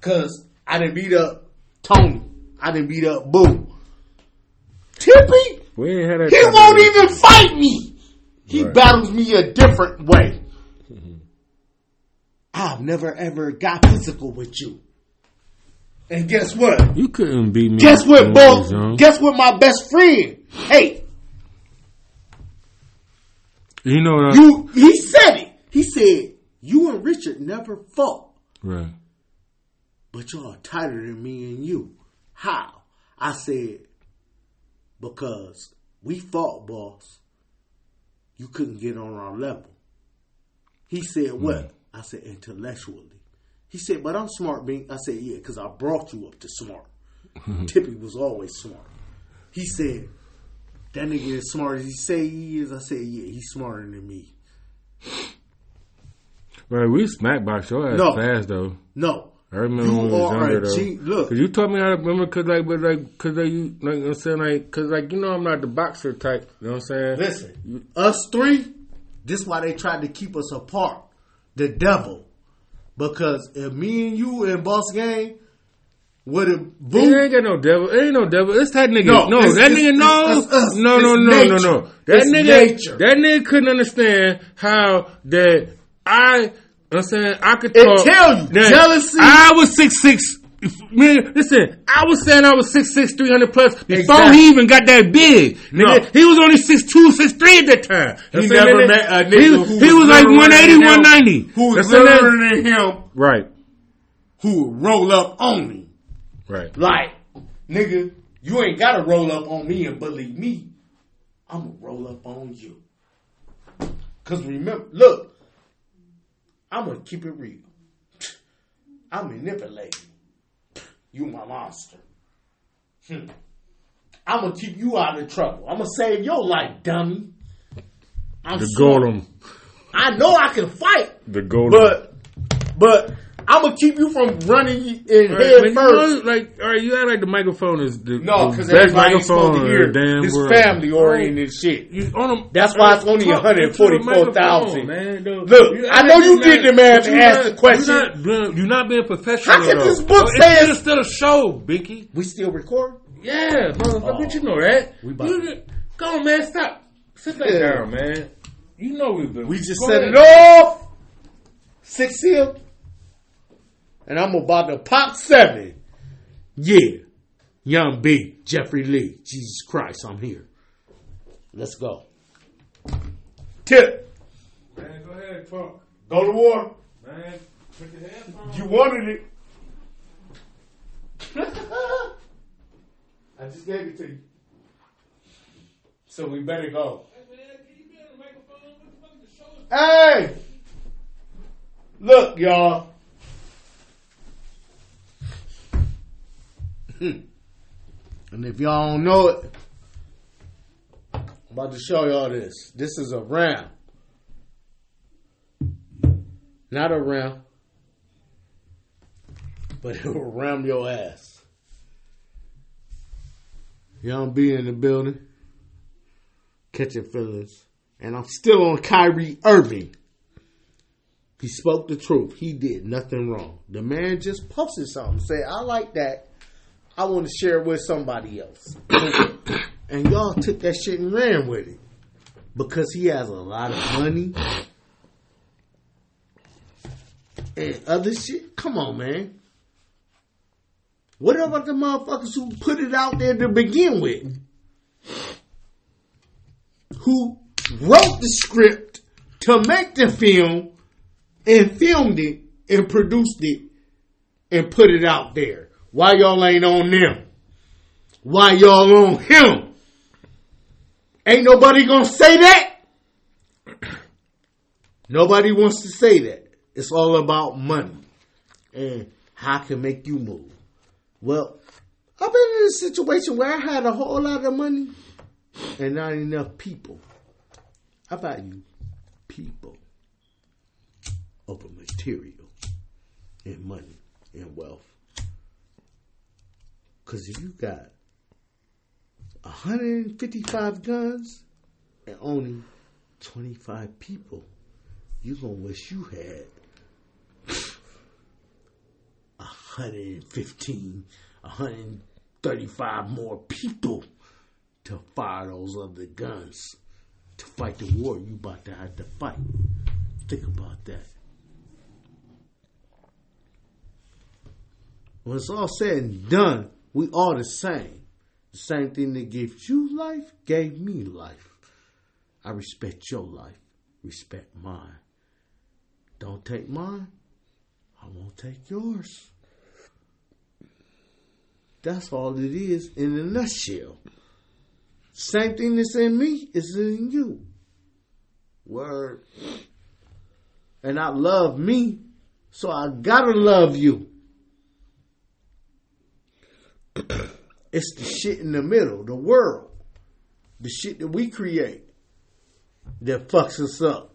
Cause I didn't beat up Tony. I didn't beat up Boo. Tippy, We ain't had that he won't even fight me. He Right. battles me a different way. <laughs> I've never ever got physical with you. And guess what? You couldn't beat me. Guess what, Bo? Guess what my best friend? Hey, You know what? I, you he said it. He said, you and Richard never fought, right. but y'all tighter than me and you. How? I said, because we fought, boss. You couldn't get on our level. He said, what? I said, intellectually. He said, but I'm smart being. I said, yeah, because I brought you up to smart. <laughs> Tippy was always smart. He said, that nigga is smart as he say he is. I said, yeah, he's smarter than me. Right, we smack box your ass No. fast though. No. I remember You when we was younger a though. G- look. Cause you taught me how to remember, cause like, but like, cause like, you, like I'm saying, like, cause like, you know, I'm not the boxer type. You know what I'm saying? Listen, us three, this why they tried to keep us apart. The devil. Because if me and you and Boss Gang would have It boom, ain't got no devil. It ain't no devil. It's that nigga. No, No, it's- that it's- nigga. No, it's- it's us. no, no, no, no, no. That nigga. nature. That nigga couldn't understand how that I. I'm saying I could It talk. tell you, that jealousy- I was six six. Man, listen, I was saying I was six six, three hundred plus before Exactly. he even got that big. No. Nigga, he was only six two, six three at that time. he never that- met a he, nigga who he was like 180, than him, 190. Who was That's saying that- littler than him, Right, who would roll up on me. right. Like, nigga, you ain't gotta roll up on me and believe me. I'm gonna roll up on you. Cause remember, look, I'm gonna keep it real. I'm manipulating. You my monster. Hmm. I'm gonna keep you out of trouble. I'm gonna save your life, dummy. I'm The smart. golem. I know I can fight, The golem. but but I'm gonna keep you from running in Right, head but you first. know, like, all right, you act like the microphone is the, No, because best everybody ain't supposed to microphone hear in the damn this world. family oriented oh, shit. You on them, That's why it's only talk into the 144,000. Man, though. Look, You I know you you're did not- the math but and you asked not- the question. You're not, being- you're not being professional. How can though. this book Oh, say it's it's- still a show, Binky? We still record? Yeah, motherfucker, oh. you know that. We about You Go on, man, stop. Sit that Yeah. down, man. You know we've been. We just Go set it off. Six here. And I'm about to pop seven. Yeah. Young B, Jeffrey Lee. Jesus Christ, I'm here. Let's go. Tip. Man, go ahead, talk. Go to war. Man, put your headphones You wanted it. <laughs> I just gave it to you. So we better go. Hey! Man, better hey! Look, y'all. Hmm. and if y'all don't know it, I'm about to show y'all this. This is a round. Not a round, but <laughs> it will ram your ass. Y'all be in the building, catching feelings, and I'm still on Kyrie Irving. He spoke the truth. He did nothing wrong. The man just posted something. Say, I like that. I want to share it with somebody else. <coughs> and y'all took that shit and ran with it. Because he has a lot of money and other shit. Come on, man. What about the motherfuckers who put it out there to begin with? Who wrote the script to make the film and filmed it and produced it and put it out there? Why y'all ain't on them? Why y'all on him? Ain't nobody gonna say that? <clears throat> Nobody wants to say that. It's all about money and how I can make you move. Well, I've been in a situation where I had a whole lot of money and not enough people. How about you? People over material and money and wealth. Because if you got 155 guns and only 25 people, you're going to wish you had 115, 135 more people to fire those other guns to fight the war you about to have to fight. Think about that. When it's all said and done, we are the same. The same thing that gave you life gave me life. I respect your life. Respect mine. Don't take mine. I won't take yours. That's all it is in a nutshell. Same thing that's in me is in you. Word. And I love me, so I gotta love you. It's the shit in the middle, the world, the shit that we create that fucks us up.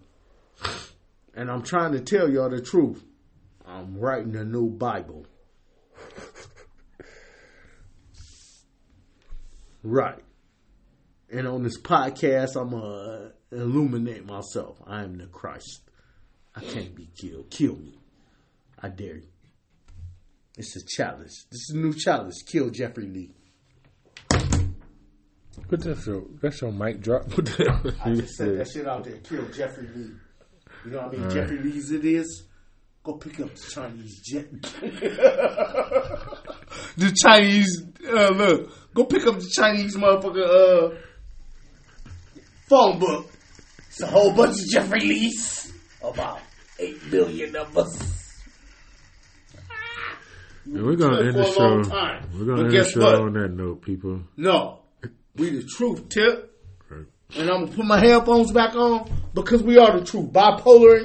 And I'm trying to tell y'all the truth. I'm writing a new Bible. right. And on this podcast, I'm going to illuminate myself. I am the Christ. I can't be killed. Kill me. I dare you. It's a challenge. This is a new challenge. Kill Jeffrey Lee. Put that your that's your mic drop. <laughs> Put that. I just said that shit out there. Kill Jeffrey Lee. You know how many Jeffrey Lees it is? Go pick up the Chinese jet. <laughs> the Chinese, uh, look. Go pick up the Chinese motherfucker, uh, phone book. It's a whole bunch of Jeffrey Lees. About 8 billion of us. And we're gonna end the show. We're gonna end the show what? on that note, people. No. We the truth, Tip. And I'm gonna put my headphones back on because we are the truth. Bipolar